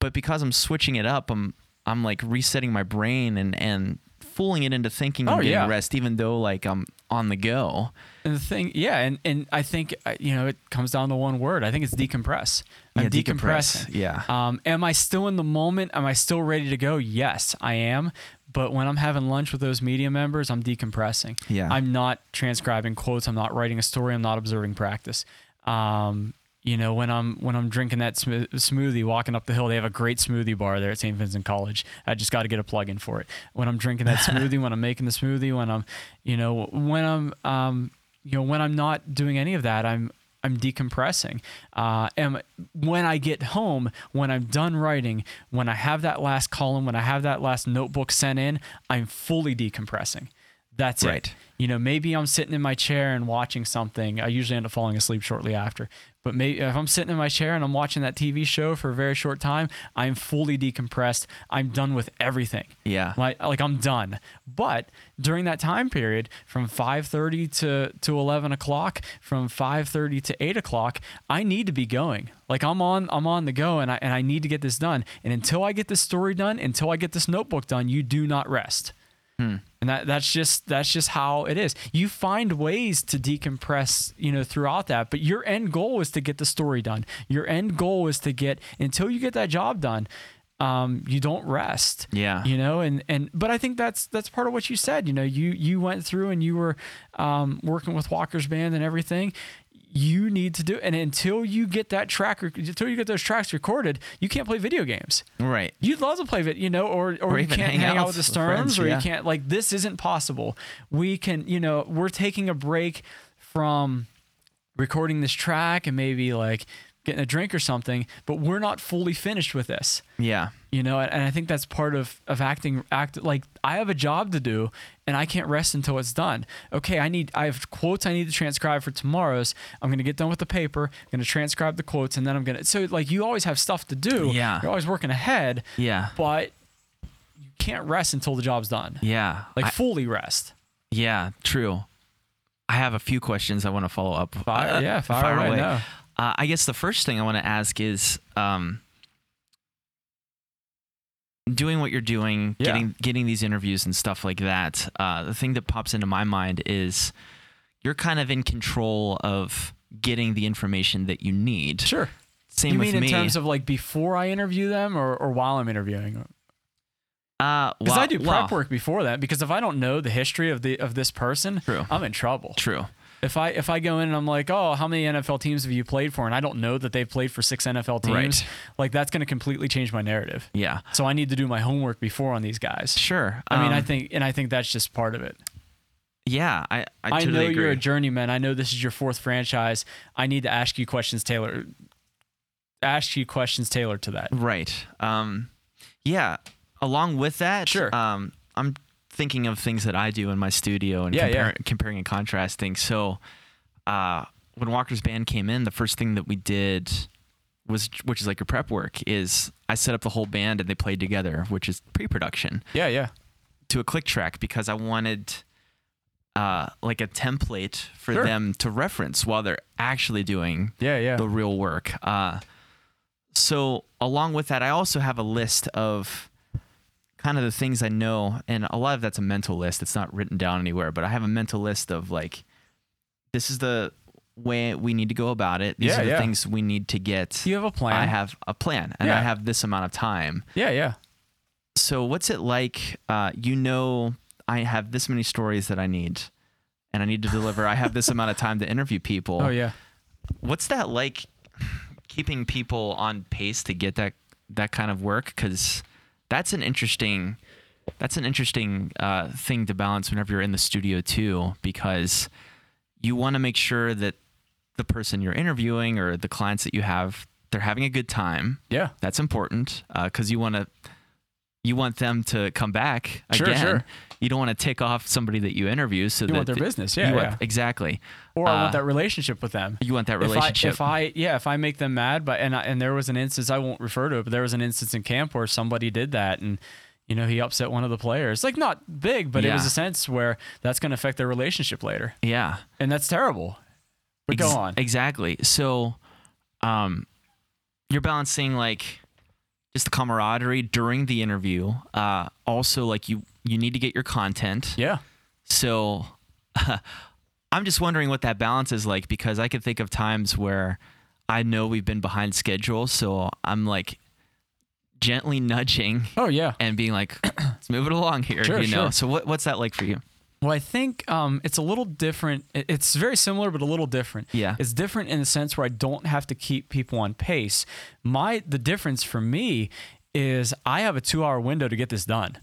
but because I'm switching it up, I'm I'm like resetting my brain and and fooling it into thinking I'm Oh, getting yeah. rest, even though like I'm on the go. And the thing, yeah, and, and I think uh, you know it comes down to one word. I think it's decompress. I'm Yeah, decompressing. Yeah. Um, am I still in the moment? Am I still ready to go? Yes, I am. But when I'm having lunch with those media members, I'm decompressing. Yeah. I'm not transcribing quotes. I'm not writing a story. I'm not observing practice. Um, you know, when I'm when I'm drinking that sm- smoothie, walking up the hill, they have a great smoothie bar there at St. Vincent College. I just got to get a plug in for it. When I'm drinking that smoothie, when I'm making the smoothie, when I'm, you know, when I'm, um, you know, when I'm not doing any of that, I'm I'm decompressing. Uh, and when I get home, when I'm done writing, when I have that last column, when I have that last notebook sent in, I'm fully decompressing. That's Right. it. You know, maybe I'm sitting in my chair and watching something. I usually end up falling asleep shortly after. But maybe if I'm sitting in my chair and I'm watching that TV show for a very short time, I'm fully decompressed. I'm done with everything. yeah. Like, like I'm done. But during that time period, from 5:30 to to 11 o'clock, from 5:30 to 8 o'clock, I need to be going. Like I'm on I'm on the go, and I and I need to get this done. And until I get this story done, until I get this notebook done, you do not rest. Hmm. And that that's just that's just how it is. You find ways to decompress, you know, throughout that, but your end goal is to get the story done. Your end goal is to get until you get that job done. Um, you don't rest. Yeah. You know, and and but I think that's that's part of what you said. You know, you you went through and you were um, working with Walker's band and everything. You need to do, and until you get that track, until you get those tracks recorded, you can't play video games. Right. You'd love to play it, you know, or or, Or you can't hang hang, out out with the Sterns, friends, or yeah. you can't like this isn't possible. We can, you know, we're taking a break from recording this track and maybe like getting a drink or something, but we're not fully finished with this. Yeah. You know, and I think that's part of of acting. Act like I have a job to do, and I can't rest until it's done. Okay, I need I have quotes I need to transcribe for tomorrow's. I'm gonna get done with the paper. I'm gonna transcribe the quotes, and then I'm gonna. So like you always have stuff to do. Yeah. you're always working ahead, Yeah. but you can't rest until the job's done. Yeah. Like I- fully rest. Yeah, true. I have a few questions I want to follow up. Fire- uh, yeah, fire away, no. Uh, I guess the first thing I want to ask is um, doing what you're doing, Yeah. getting getting these interviews and stuff like that. Uh, the thing that pops into my mind is you're kind of in control of getting the information that you need. Sure. Same you with mean in me. terms of like before I interview them or, or while I'm interviewing them? uh, Because I do prep wow. work before that. Because if I don't know the history of the of this person, True. I'm in trouble. True. If I if I go in and I'm like, oh, how many NFL teams have you played for, and I don't know that they've played for six NFL teams, Right. like that's going to completely change my narrative. Yeah. So I need to do my homework before on these guys. Sure. I mean, I Um, think, and I think that's just part of it. Yeah, I I, I, know agree. you're a journeyman. I know this is your fourth franchise. I need to ask you questions Taylor. Ask you questions tailored to that. Right. Um, yeah. Along with that, Sure. Um, I'm thinking of things that I do in my studio and Yeah, compare, yeah. comparing and contrasting. So, uh, when Walker's band came in, the first thing that we did was, which is like your prep work, is I set up the whole band and they played together, which is pre-production Yeah, yeah. to a click track because I wanted uh, like a template for Sure. them to reference while they're actually doing Yeah, yeah. the real work. Uh, so along with that, I also have a list of kind of the things I know, and a lot of that's a mental list. It's not written down anywhere, but I have a mental list of like, this is the way we need to go about it. These Yeah, are the yeah. things we need to get. You have a plan. I have a plan, and I have this amount of time. Yeah, yeah. So, what's it like? Uh, you know, I have this many stories that I need, and I need to deliver. I have this amount of time to interview people. Oh yeah. What's that like? Keeping people on pace to get that that kind of work because that's an interesting that's an interesting uh, thing to balance whenever you're in the studio too because you want to make sure that the person you're interviewing or the clients that you have they're having a good time Yeah. that's important because you want to you want them to come back Sure, again. sure. You don't want to tick off somebody that you interview. So You that want their th- business, yeah, want- yeah. exactly. Or I Uh, want that relationship with them. You want that If I- relationship. If I, yeah, if I make them mad, but and I, and there was an instance I won't refer to it, but there was an instance in camp where somebody did that and. You know, he upset one of the players. Like not big, but it was a sense where that's going to affect their relationship later, yeah. and that's terrible. But Ex- go on. Exactly. So, um, you're balancing like just the camaraderie during the interview. Uh, also, like you you need to get your content. Yeah. So I'm just wondering what that balance is like because I could think of times where I know we've been behind schedule, so I'm like gently nudging Oh yeah. and being like, "Let's move it along here," Sure, you know. sure. So what what's that like for you? Well, I think um, it's a little different. It's very similar, but a little different. Yeah. It's different in the sense where I don't have to keep people on pace. My the difference for me is I have a two hour window to get this done,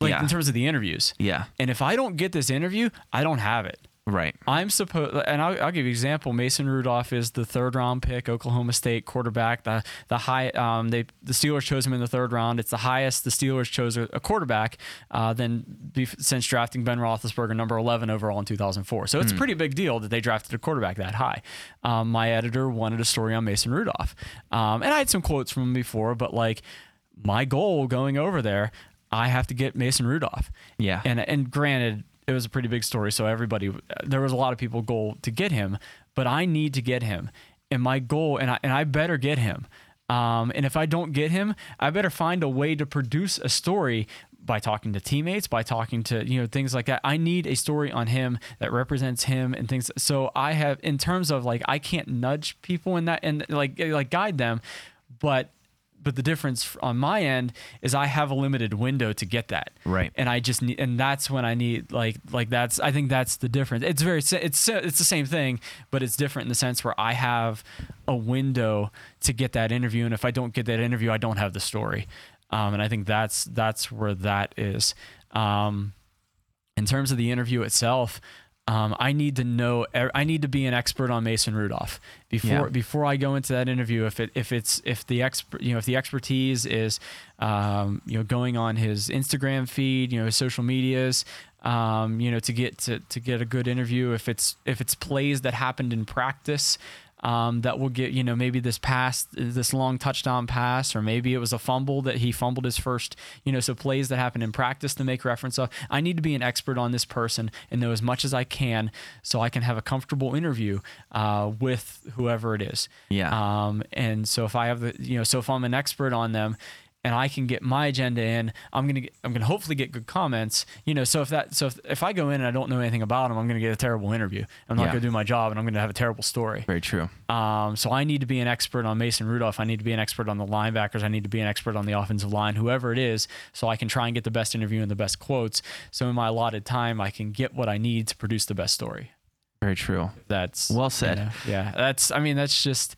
like Yeah. in terms of the interviews. Yeah. And if I don't get this interview, I don't have it. Right. I'm supposed, and I'll, I'll give you an example. Mason Rudolph is the third round pick, Oklahoma State quarterback. The the high, um, they the Steelers chose him in the third round. It's the highest the Steelers chose a, quarterback uh, than since drafting Ben Roethlisberger, number 11 overall in 2004. So it's a pretty big deal that they drafted a quarterback that high. Um, my editor wanted a story on Mason Rudolph, um, and I had some quotes from him before, but like my goal going over there, I have to get Mason Rudolph. Yeah. And and granted, it was a pretty big story, so everybody there was a lot of people goal to get him, but I need to get him, and my goal, and I and I better get him. Um, and if I don't get him, I better find a way to produce a story by talking to teammates, by talking to you know things like that. I need a story on him that represents him and things. So I have, in terms of like, I can't nudge people in that and like like guide them, but but the difference on my end is I have a limited window to get that. Right. And I just need, and that's when I need like like that's I think that's the difference. It's very it's it's the same thing, but it's different in the sense where I have a window to get that interview, and if I don't get that interview, I don't have the story. Um, and I think that's that's where that is. Um, in terms of the interview itself, um, I need to know. er, I need to be an expert on Mason Rudolph before Yeah. before I go into that interview. If it if it's if the expert you know if the expertise is um, you know going on his Instagram feed, you know his social medias, um, you know to get to to get a good interview. If it's if it's plays that happened in practice. Um, that will get you know maybe this pass this long touchdown pass or maybe it was a fumble that he fumbled his first you know so plays that happen in practice to make reference of i need to be an expert on this person and know as much as i can so i can have a comfortable interview uh, with whoever it is Yeah. um, and so if i have the you know so if i'm an expert on them and I can get my agenda in, I'm gonna get, I'm gonna hopefully get good comments. You know, so if that so if, if I go in and I don't know anything about them, I'm gonna get a terrible interview. I'm not Yeah. gonna do my job, and I'm gonna have a terrible story. Very true. Um, so I need to be an expert on Mason Rudolph. I need to be an expert on the linebackers. I need to be an expert on the offensive line, whoever it is, so I can try and get the best interview and the best quotes. So in my allotted time, I can get what I need to produce the best story. Very true. That's Well you said. know, yeah, that's. I mean, that's just.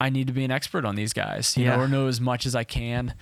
I need to be an expert on these guys, you Yeah. know, or know as much as I can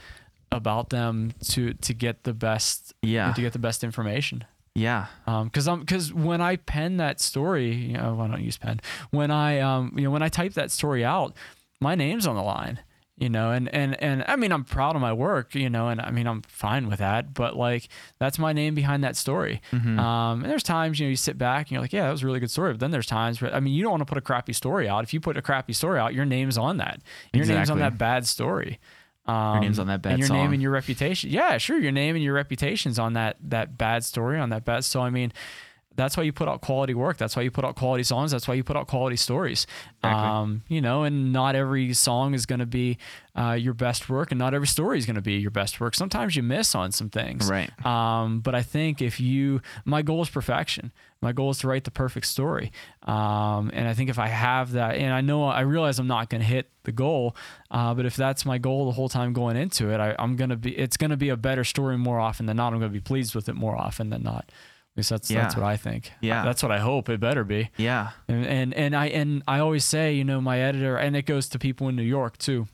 about them to to get the best, Yeah. to get the best information. Yeah. Um, cause I'm, cause when I pen that story, you know, I don't use pen. When I, um, you know, when I type that story out, my name's on the line, you know, and, and, and I mean, I'm proud of my work, you know, and I mean, I'm fine with that, but like, that's my name behind that story. Mm-hmm. Um, and there's times, you know, you sit back and you're like, yeah, that was a really good story. But then there's times where, I mean, you don't want to put a crappy story out. If you put a crappy story out, your name's on that. Your name's on that bad story. Um, name's on that bad and your name and your reputation. Yeah, sure. Your name and your reputation's on that that bad story, on that bad. So I mean, that's why you put out quality work. That's why you put out quality songs. That's why you put out quality stories. Exactly. Um, you know, and not every song is going to be uh, your best work, and not every story is going to be your best work. Sometimes you miss on some things. Right. Um, but I think if you, my goal is perfection. My goal is to write the perfect story. Um, and I think if I have that, and I know I realize I'm not going to hit the goal, uh, but if that's my goal the whole time going into it, I, I'm going to be, it's going to be a better story more often than not. I'm going to be pleased with it more often than not. At least that's, that's what I think. Yeah. That's what I hope it better be. Yeah. And, and and I and I always say, you know, my editor, and it goes to people in New York too.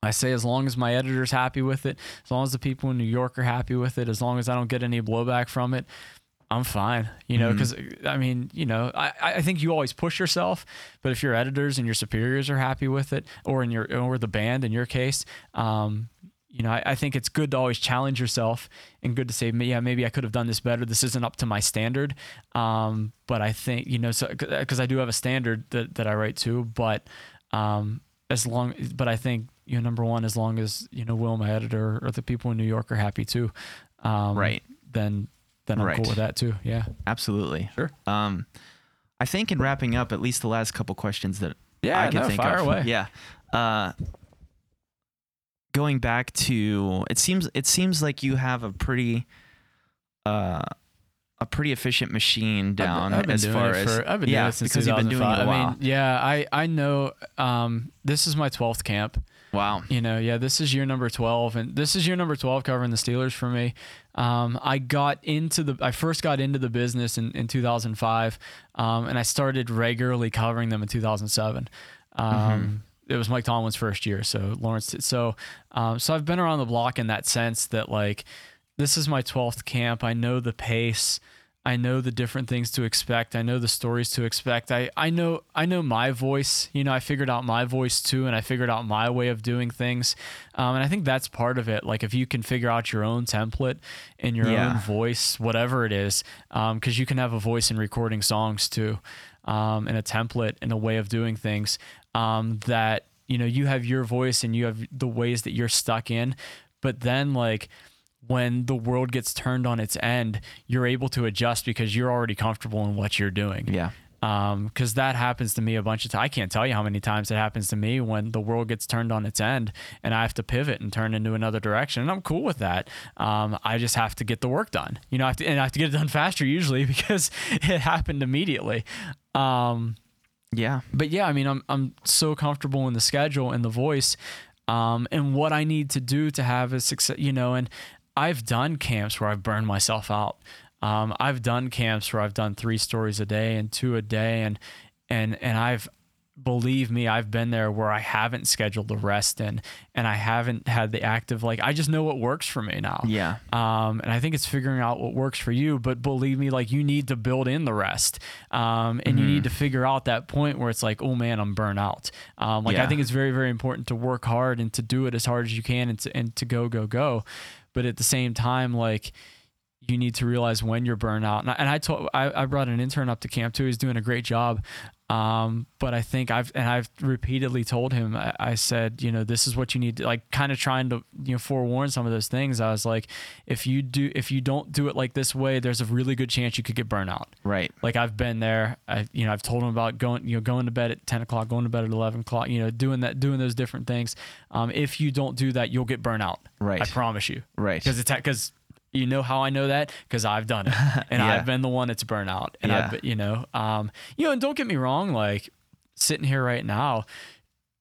I say as long as my editor's happy with it, as long as the people in New York are happy with it, as long as I don't get any blowback from it, I'm fine. You know, because I mean, you know, I, I think you always push yourself, but if your editors and your superiors are happy with it, or in your or the band in your case, um, you know, I, I think it's good to always challenge yourself and good to say, yeah, maybe I could have done this better. This isn't up to my standard. Um, but I think, you know, so because I do have a standard that, that I write to, but um, as long, but I think, you know, number one, as long as, you know, Will, my editor, or the people in New York are happy too, um, Right. then, then I'm Right. cool with that too. Yeah. Absolutely. Sure. Um, I think in wrapping up, at least the last couple questions that Yeah, I can no, think fire of. away. Yeah. Uh, going back to it seems it seems like you have a pretty uh a pretty efficient machine down I've I've as far it as I've been yeah doing it since because you've been doing it a while. I mean, yeah, I, I know, um, this is my 12th camp. wow. You know, yeah, this is year number 12 and this is year number 12 covering the Steelers for me. Um, I got into the, I first got into the business in, in 2005. Um, and I started regularly covering them in 2007. Um, it was Mike Tomlin's first year. So Lawrence, so, um, so I've been around the block in that sense that like, this is my 12th camp. I know the pace. I know the different things to expect. I know the stories to expect. I, I know I know my voice. You know, I figured out my voice too, and I figured out my way of doing things. Um, and I think that's part of it. Like if you can figure out your own template and your Yeah. own voice, whatever it is, because you can have a voice in recording songs too, um, and a template and a way of doing things um, that you know you have your voice and you have the ways that you're stuck in. But then like when the world gets turned on its end, you're able to adjust because you're already comfortable in what you're doing. Yeah. Um, cause that happens to me a bunch of times. I can't tell you how many times it happens to me when the world gets turned on its end and I have to pivot and turn into another direction. And I'm cool with that. Um, I just have to get the work done, you know, I have to, and I have to get it done faster usually because it happened immediately. Um, Yeah. but yeah, I mean, I'm I'm so comfortable in the schedule and the voice, um, and what I need to do to have a success. You know, and I've done camps where I've burned myself out. Um, I've done camps where I've done three stories a day and two a day, and and and I've believe me, I've been there where I haven't scheduled the rest in, and I haven't had the active like I just know what works for me now. Yeah. Um, and I think it's figuring out what works for you. But believe me, like you need to build in the rest, um, and you need to figure out that point where it's like, oh man, I'm burnt out. Um, like I think it's very, very important to work hard and to do it as hard as you can, and to and to go, go, go. But at the same time, like you need to realize when you're burnt out. And I, and I told I, I brought an intern up to camp too. He's doing a great job. Um, but I think I've and I've repeatedly told him. I, I said, you know, this is what you need to like, kind of trying to you know forewarn some of those things. I was like, if you do, if you don't do it like this way, there's a really good chance you could get burnt out. Right. Like I've been there. I you know I've told him about going you know going to bed at ten o'clock, going to bed at eleven o'clock. You know doing that, doing those different things. Um, if you don't do that, you'll get burnt out. Right. I promise you Right. because it's because you know how I know that because I've done it and Yeah. I've been the one that's burnt out and Yeah. I've you know um you know and don't get me wrong like sitting here right now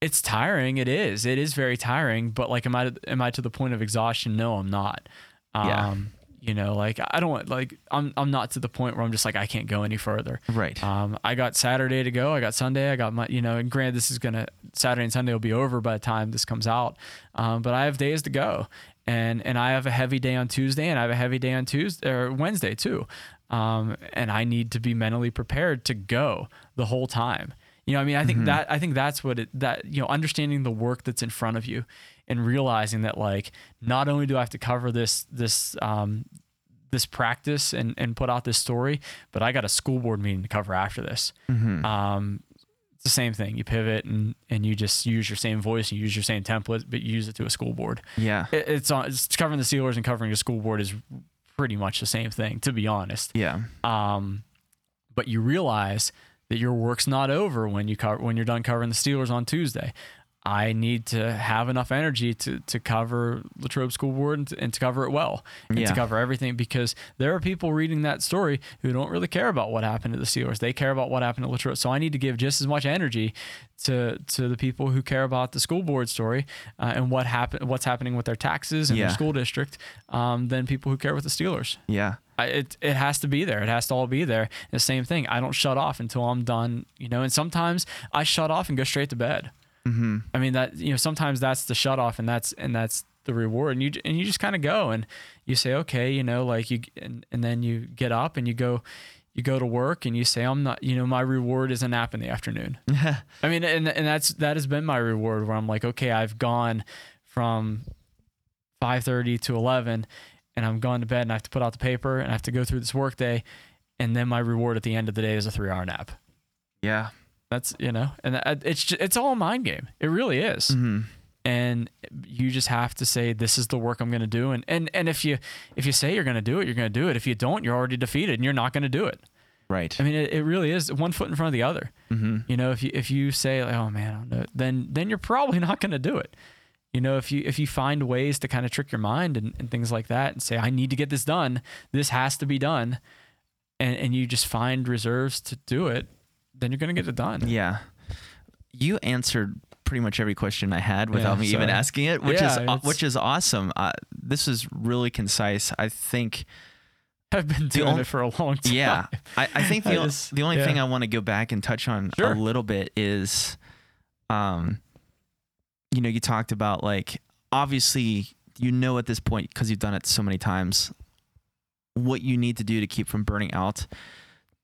it's tiring it is it is very tiring but like am I am I to the point of exhaustion no I'm not um Yeah. you know like I don't want like I'm I'm not to the point where I'm just like I can't go any further Right. um, I got Saturday to go. I got Sunday. I got my, you know, and granted, this is gonna Saturday and Sunday will be over by the time this comes out. Um, but I have days to go, and and I have a heavy day on Tuesday, and I have a heavy day on Tuesday or Wednesday too. Um, and I need to be mentally prepared to go the whole time. You know, I mean, I think that I think that's what it that you know, understanding the work that's in front of you, and realizing that like not only do I have to cover this this um, this practice and, and put out this story, but I got a school board meeting to cover after this. Mhm. Um, it's the same thing. You pivot and, and you just use your same voice, you use your same template, but you use it to a school board. Yeah. It, it's on, it's covering the Steelers and covering a school board is pretty much the same thing, to be honest. Yeah. Um, but you realize that your work's not over when you cover when you're done covering the Steelers on Tuesday. I need to have enough energy to to cover Latrobe School Board and to, and to cover it well and Yeah. to cover everything because there are people reading that story who don't really care about what happened to the Steelers. They care about what happened to Latrobe. So I need to give just as much energy to to the people who care about the school board story uh, and what happened, what's happening with their taxes and Yeah. their school district, um, than people who care with the Steelers. Yeah. I, it it has to be there. It has to all be there. The same thing. I don't shut off until I'm done. You know, and sometimes I shut off and go straight to bed. Mm-hmm. I mean that you know sometimes that's the shut off and that's and that's the reward and you and you just kind of go and you say okay you know like you and, and then you get up and you go you go to work and you say I'm not you know my reward is a nap in the afternoon. I mean and and that's that has been my reward where I'm like okay I've gone from 5:30 to 11 and I'm going to bed and I have to put out the paper and I have to go through this work day and then my reward at the end of the day is a 3-hour nap. yeah. That's you know, and it's ju- it's all a mind game. It really is, Mm-hmm. and you just have to say this is the work I'm going to do, and and and if you if you say you're going to do it, you're going to do it. If you don't, you're already defeated, and you're not going to do it. Right. I mean, it, it really is one foot in front of the other. mm-hmm. You know, if you if you say like, oh man, I don't know, then then you're probably not going to do it. You know, if you if you find ways to kind of trick your mind and, and things like that, and say I need to get this done, this has to be done, and and you just find reserves to do it, then you're going to get it done. Yeah. You answered pretty much every question I had without Yeah, me even asking it, which Yeah, is which is awesome. Uh, this is really concise. I think I've been doing only- it for a long time. yeah. I, I think the I just- the only yeah. thing I want to go back and touch on Sure. a little bit is um you know, you talked about like obviously you know at this point because you've done it so many times what you need to do to keep from burning out.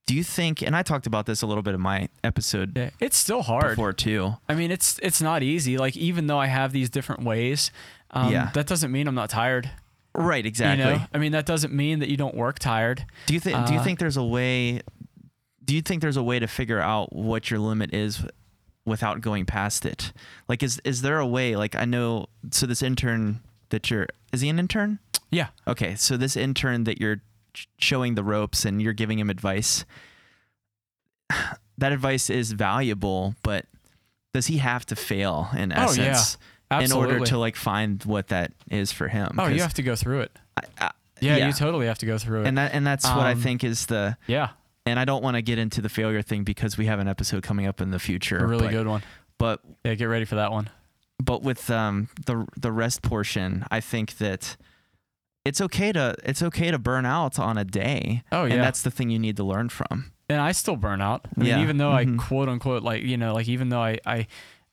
Do you think and I talked about this a little bit in my episode Yeah, it's still hard. before too. I mean, it's it's not easy. Like even though I have these different ways, um, Yeah. that doesn't mean I'm not tired. Right, exactly. You know, I mean that doesn't mean that you don't work tired. Do you think do you Uh, think there's a way do you think there's a way to figure out what your limit is without going past it? Like is is there a way like I know so this intern that you're is he an intern? Yeah. Okay, so this intern that you're showing the ropes and you're giving him advice that advice is valuable, but does he have to fail in Oh, yeah. essence in order to like find what that is for him? oh, you have to go through it. I- I- Yeah, yeah. you totally have to go through it. and that and that's what I Um, think is the yeah, and I don't want to get into the failure thing because we have an episode coming up in the future. a really but, good one. But Yeah, get ready for that one. but with um the the rest portion, I think that it's okay to it's okay to burn out on a day. Oh yeah, And that's the thing you need to learn from. and I still burn out. I Yeah. mean, even though Mhm. I quote unquote like you know like even though I I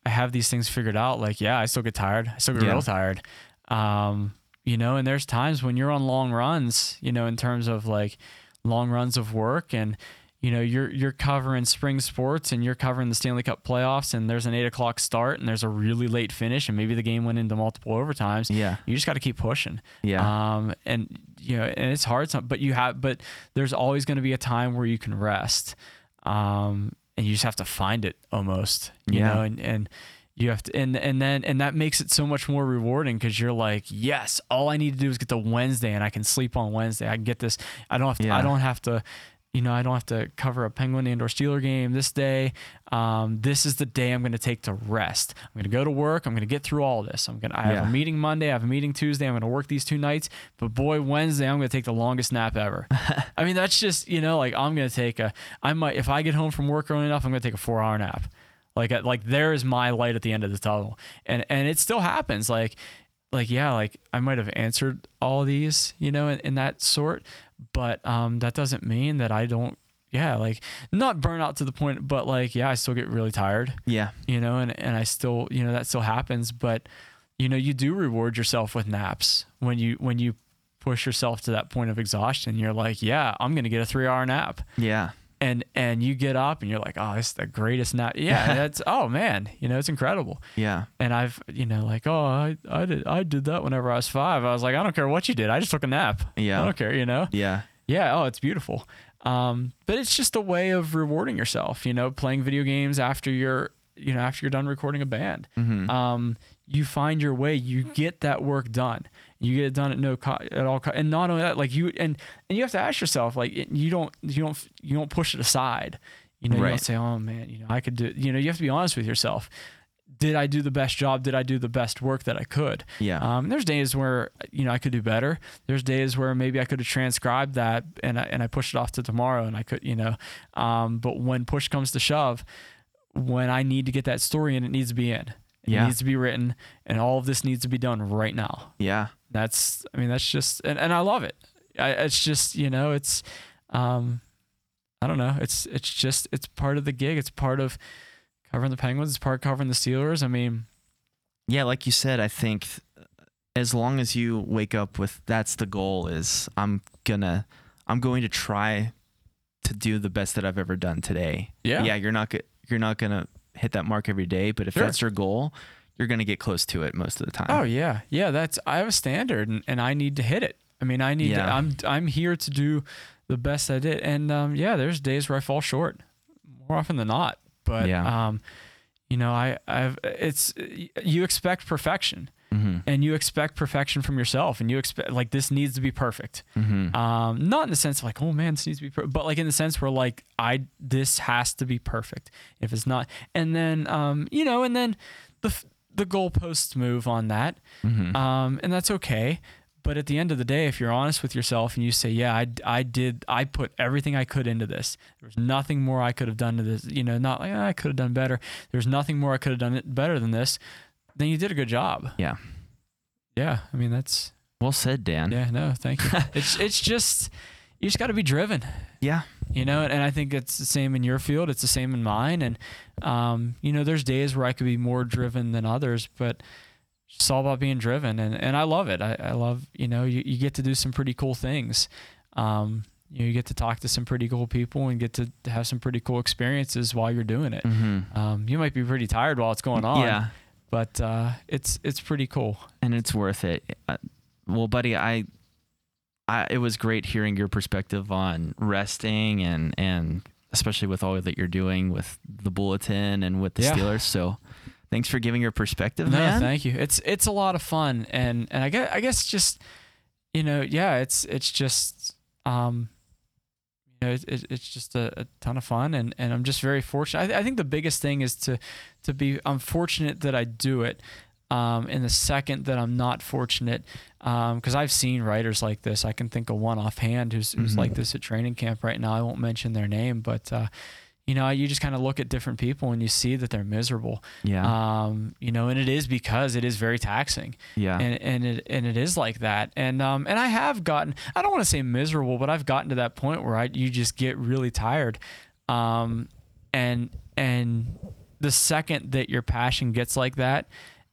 I have these things figured out, like yeah, I still get tired. I still get Yeah. real tired. Um, you know, and there's times when you're on long runs, you know, in terms of like long runs of work and you know you're you're covering spring sports and you're covering the Stanley Cup playoffs and there's an eight o'clock start and there's a really late finish and maybe the game went into multiple overtimes. Yeah. You just got to keep pushing. Yeah. Um, and you know, and it's hard, but you have, but there's always going to be a time where you can rest. Um, and you just have to find it almost, you Yeah. know, and, and you have to, and, and then, and that makes it so much more rewarding because you're like, yes, all I need to do is get to Wednesday and I can sleep on Wednesday. I can get this. I don't have to, Yeah. I don't have to, you know, I don't have to cover a Penguin and or Steeler game this day. Um, this is the day I'm going to take to rest. I'm going to go to work. I'm going to get through all this. I'm going to, I have a meeting Monday. I have a meeting Tuesday. I'm going to work these two nights. But boy, Wednesday, I'm going to take the longest nap ever. I mean, that's just, you know, like I'm going to take a, I might, if I get home from work early enough, I'm going to take a four hour nap. Like, like there is my light at the end of the tunnel. And, and it still happens. Like, like, yeah, like I might have answered all these, you know, in, in that sort, but um, that doesn't mean that I don't, yeah, like not burn out to the point, but like, yeah, I still get really tired yeah. you know, and, and I still, you know, that still happens, but you know, you do reward yourself with naps when you, when you push yourself to that point of exhaustion, you're like, yeah, I'm going to get a three hour nap Yeah. And, and you get up and you're like, oh, it's the greatest nap. Yeah. that's, oh man, you know, it's incredible. Yeah. And I've, you know, like, oh, I, I did, I did that whenever I was five. I was like, I don't care what you did. I just took a nap. Yeah. I don't care, you know? Yeah. Yeah. Oh, it's beautiful. Um, but it's just a way of rewarding yourself, you know, playing video games after you're, you know, after you're done recording a band. Mhm. Um, you find your way, you get that work done. You get it done at no co- at all, co- and not only that, like you and and you have to ask yourself, like you don't you don't you don't push it aside. You know, you don't say, "Oh man, you know, I could do." You know, you have to be honest with yourself. Did I do the best job? Did I do the best work that I could? Yeah. Um, there's days where you know I could do better. There's days where maybe I could have transcribed that and I, and I pushed it off to tomorrow and I could you know. Um, but when push comes to shove, when I need to get that story in, it needs to be in. It Yeah. needs to be written, and all of this needs to be done right now. yeah. That's I mean that's just and, and I love it. I, it's just you know it's um, I don't know. It's it's just it's part of the gig. It's part of covering the Penguins. It's part of covering the Steelers. I mean, Yeah, like you said, I think as long as you wake up with that's the goal is I'm gonna I'm going to try to do the best that I've ever done today. Yeah. Yeah, you're not you're not gonna hit that mark every day, but if Sure. that's your goal, you're gonna get close to it most of the time. Oh yeah, yeah. That's I have a standard, and, and I need to hit it. I mean, I need. To, Yeah. I'm I'm here to do the best I did, and um, yeah, there's days where I fall short, more often than not. But Yeah. um, you know, I I've it's you expect perfection, hmm and you expect perfection from yourself, and you expect like this needs to be perfect. hmm Um, not in the sense of like, oh man, this needs to be, per-, but like in the sense where like I this has to be perfect. If it's not, and then um, you know, and then the the goalposts move on that, hmm um, and that's okay. But at the end of the day, if you're honest with yourself and you say, "Yeah, I, I did, I put everything I could into this. There's nothing more I could have done to this. You know, not like "Ah, I could have done better. There's nothing more I could have done it better than this." Then you did a good job. Yeah. Yeah, I mean that's Well said, Dan. yeah. No, thank you. it's it's just you just got to be driven Yeah. you know and i think it's the same in your field it's the same in mine and um, you know there's days where i could be more driven than others but it's all about being driven and, and i love it I, I love you know you, you get to do some pretty cool things um, you, know, you get to talk to some pretty cool people and get to have some pretty cool experiences while you're doing it hmm um, you might be pretty tired while it's going on Yeah. but uh, it's it's pretty cool and it's worth it. Uh, well, buddy, I, I, it was great hearing your perspective on resting and and especially with all that you're doing with the bulletin and with the Yeah. Steelers. So, thanks for giving your perspective, No, man. thank you. It's it's a lot of fun, and and I guess I guess just you know yeah, it's it's just um you know it, it, it's just a, a ton of fun, and and I'm just very fortunate. I, I think the biggest thing is to to be I'm fortunate that I do it. Um, and the second that I'm not fortunate, because I've seen writers like this, I can think of one offhand who's who's Mhm. like this at training camp right now. I won't mention their name, but uh, you know, you just kind of look at different people and you see that they're miserable yeah, um, you know, and it is because it is very taxing, yeah, and and it and it is like that, and um, and I have gotten, I don't want to say miserable, but I've gotten to that point where I you just get really tired, um, and and the second that your passion gets like that.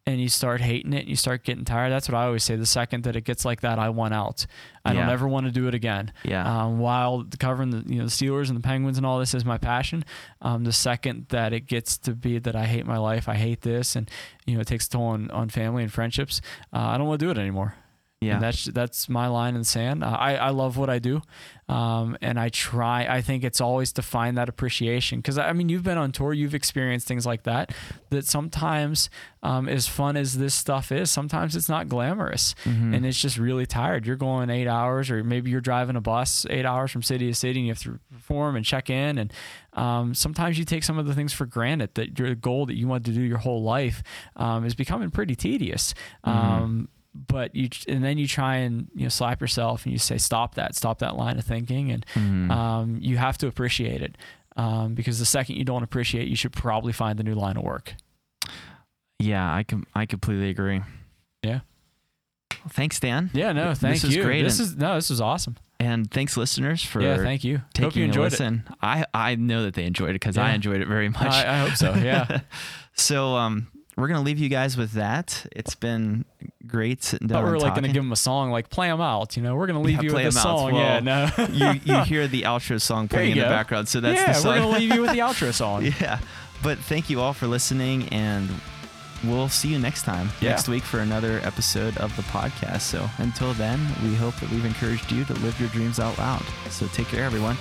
And you start hating it, and you start getting tired. That's what I always say. The second that it gets like that, I want out. I Yeah. don't ever want to do it again. yeah, Um, while covering the you know the Steelers and the Penguins and all this is my passion, um, the second that it gets to be that I hate my life, I hate this, and you know it takes a toll on, on family and friendships, uh, I don't want to do it anymore. Yeah. And that's that's my line in the sand. Uh, I I love what I do, um, and I try. I think it's always to find that appreciation because I mean you've been on tour, you've experienced things like that. That sometimes, um, as fun as this stuff is, sometimes it's not glamorous Mhm. and it's just really tired. You're going eight hours, or maybe you're driving a bus eight hours from city to city, and you have to perform and check in. And um, sometimes you take some of the things for granted that your goal that you want to do your whole life um, is becoming pretty tedious. Um, but you and then you try and you know slap yourself and you say stop that, stop that line of thinking, and Mhm. um, you have to appreciate it. Um, because the second you don't appreciate, you should probably find a new line of work. yeah, I com- I completely agree. Yeah. Well, thanks, Dan. Yeah, no, thank This thank is great, This and- is no, this was awesome. And thanks, listeners, for yeah, thank you. taking Hope you a enjoyed it. I I know that they enjoyed it because I enjoyed it very much. I, I hope so. Yeah. so um, we're gonna leave you guys with that. It's been great sitting down. we were like going to give them a song, like play them out. You know, we're going to leave Yeah, you with a song. Well, yeah, no. you you hear the outro song playing in you the background, so that's yeah, the we're song. going to leave you with the outro song. yeah, but thank you all for listening, and we'll see you next time Yeah. next week for another episode of the podcast. So until then, we hope that we've encouraged you to live your dreams out loud. So take care, everyone.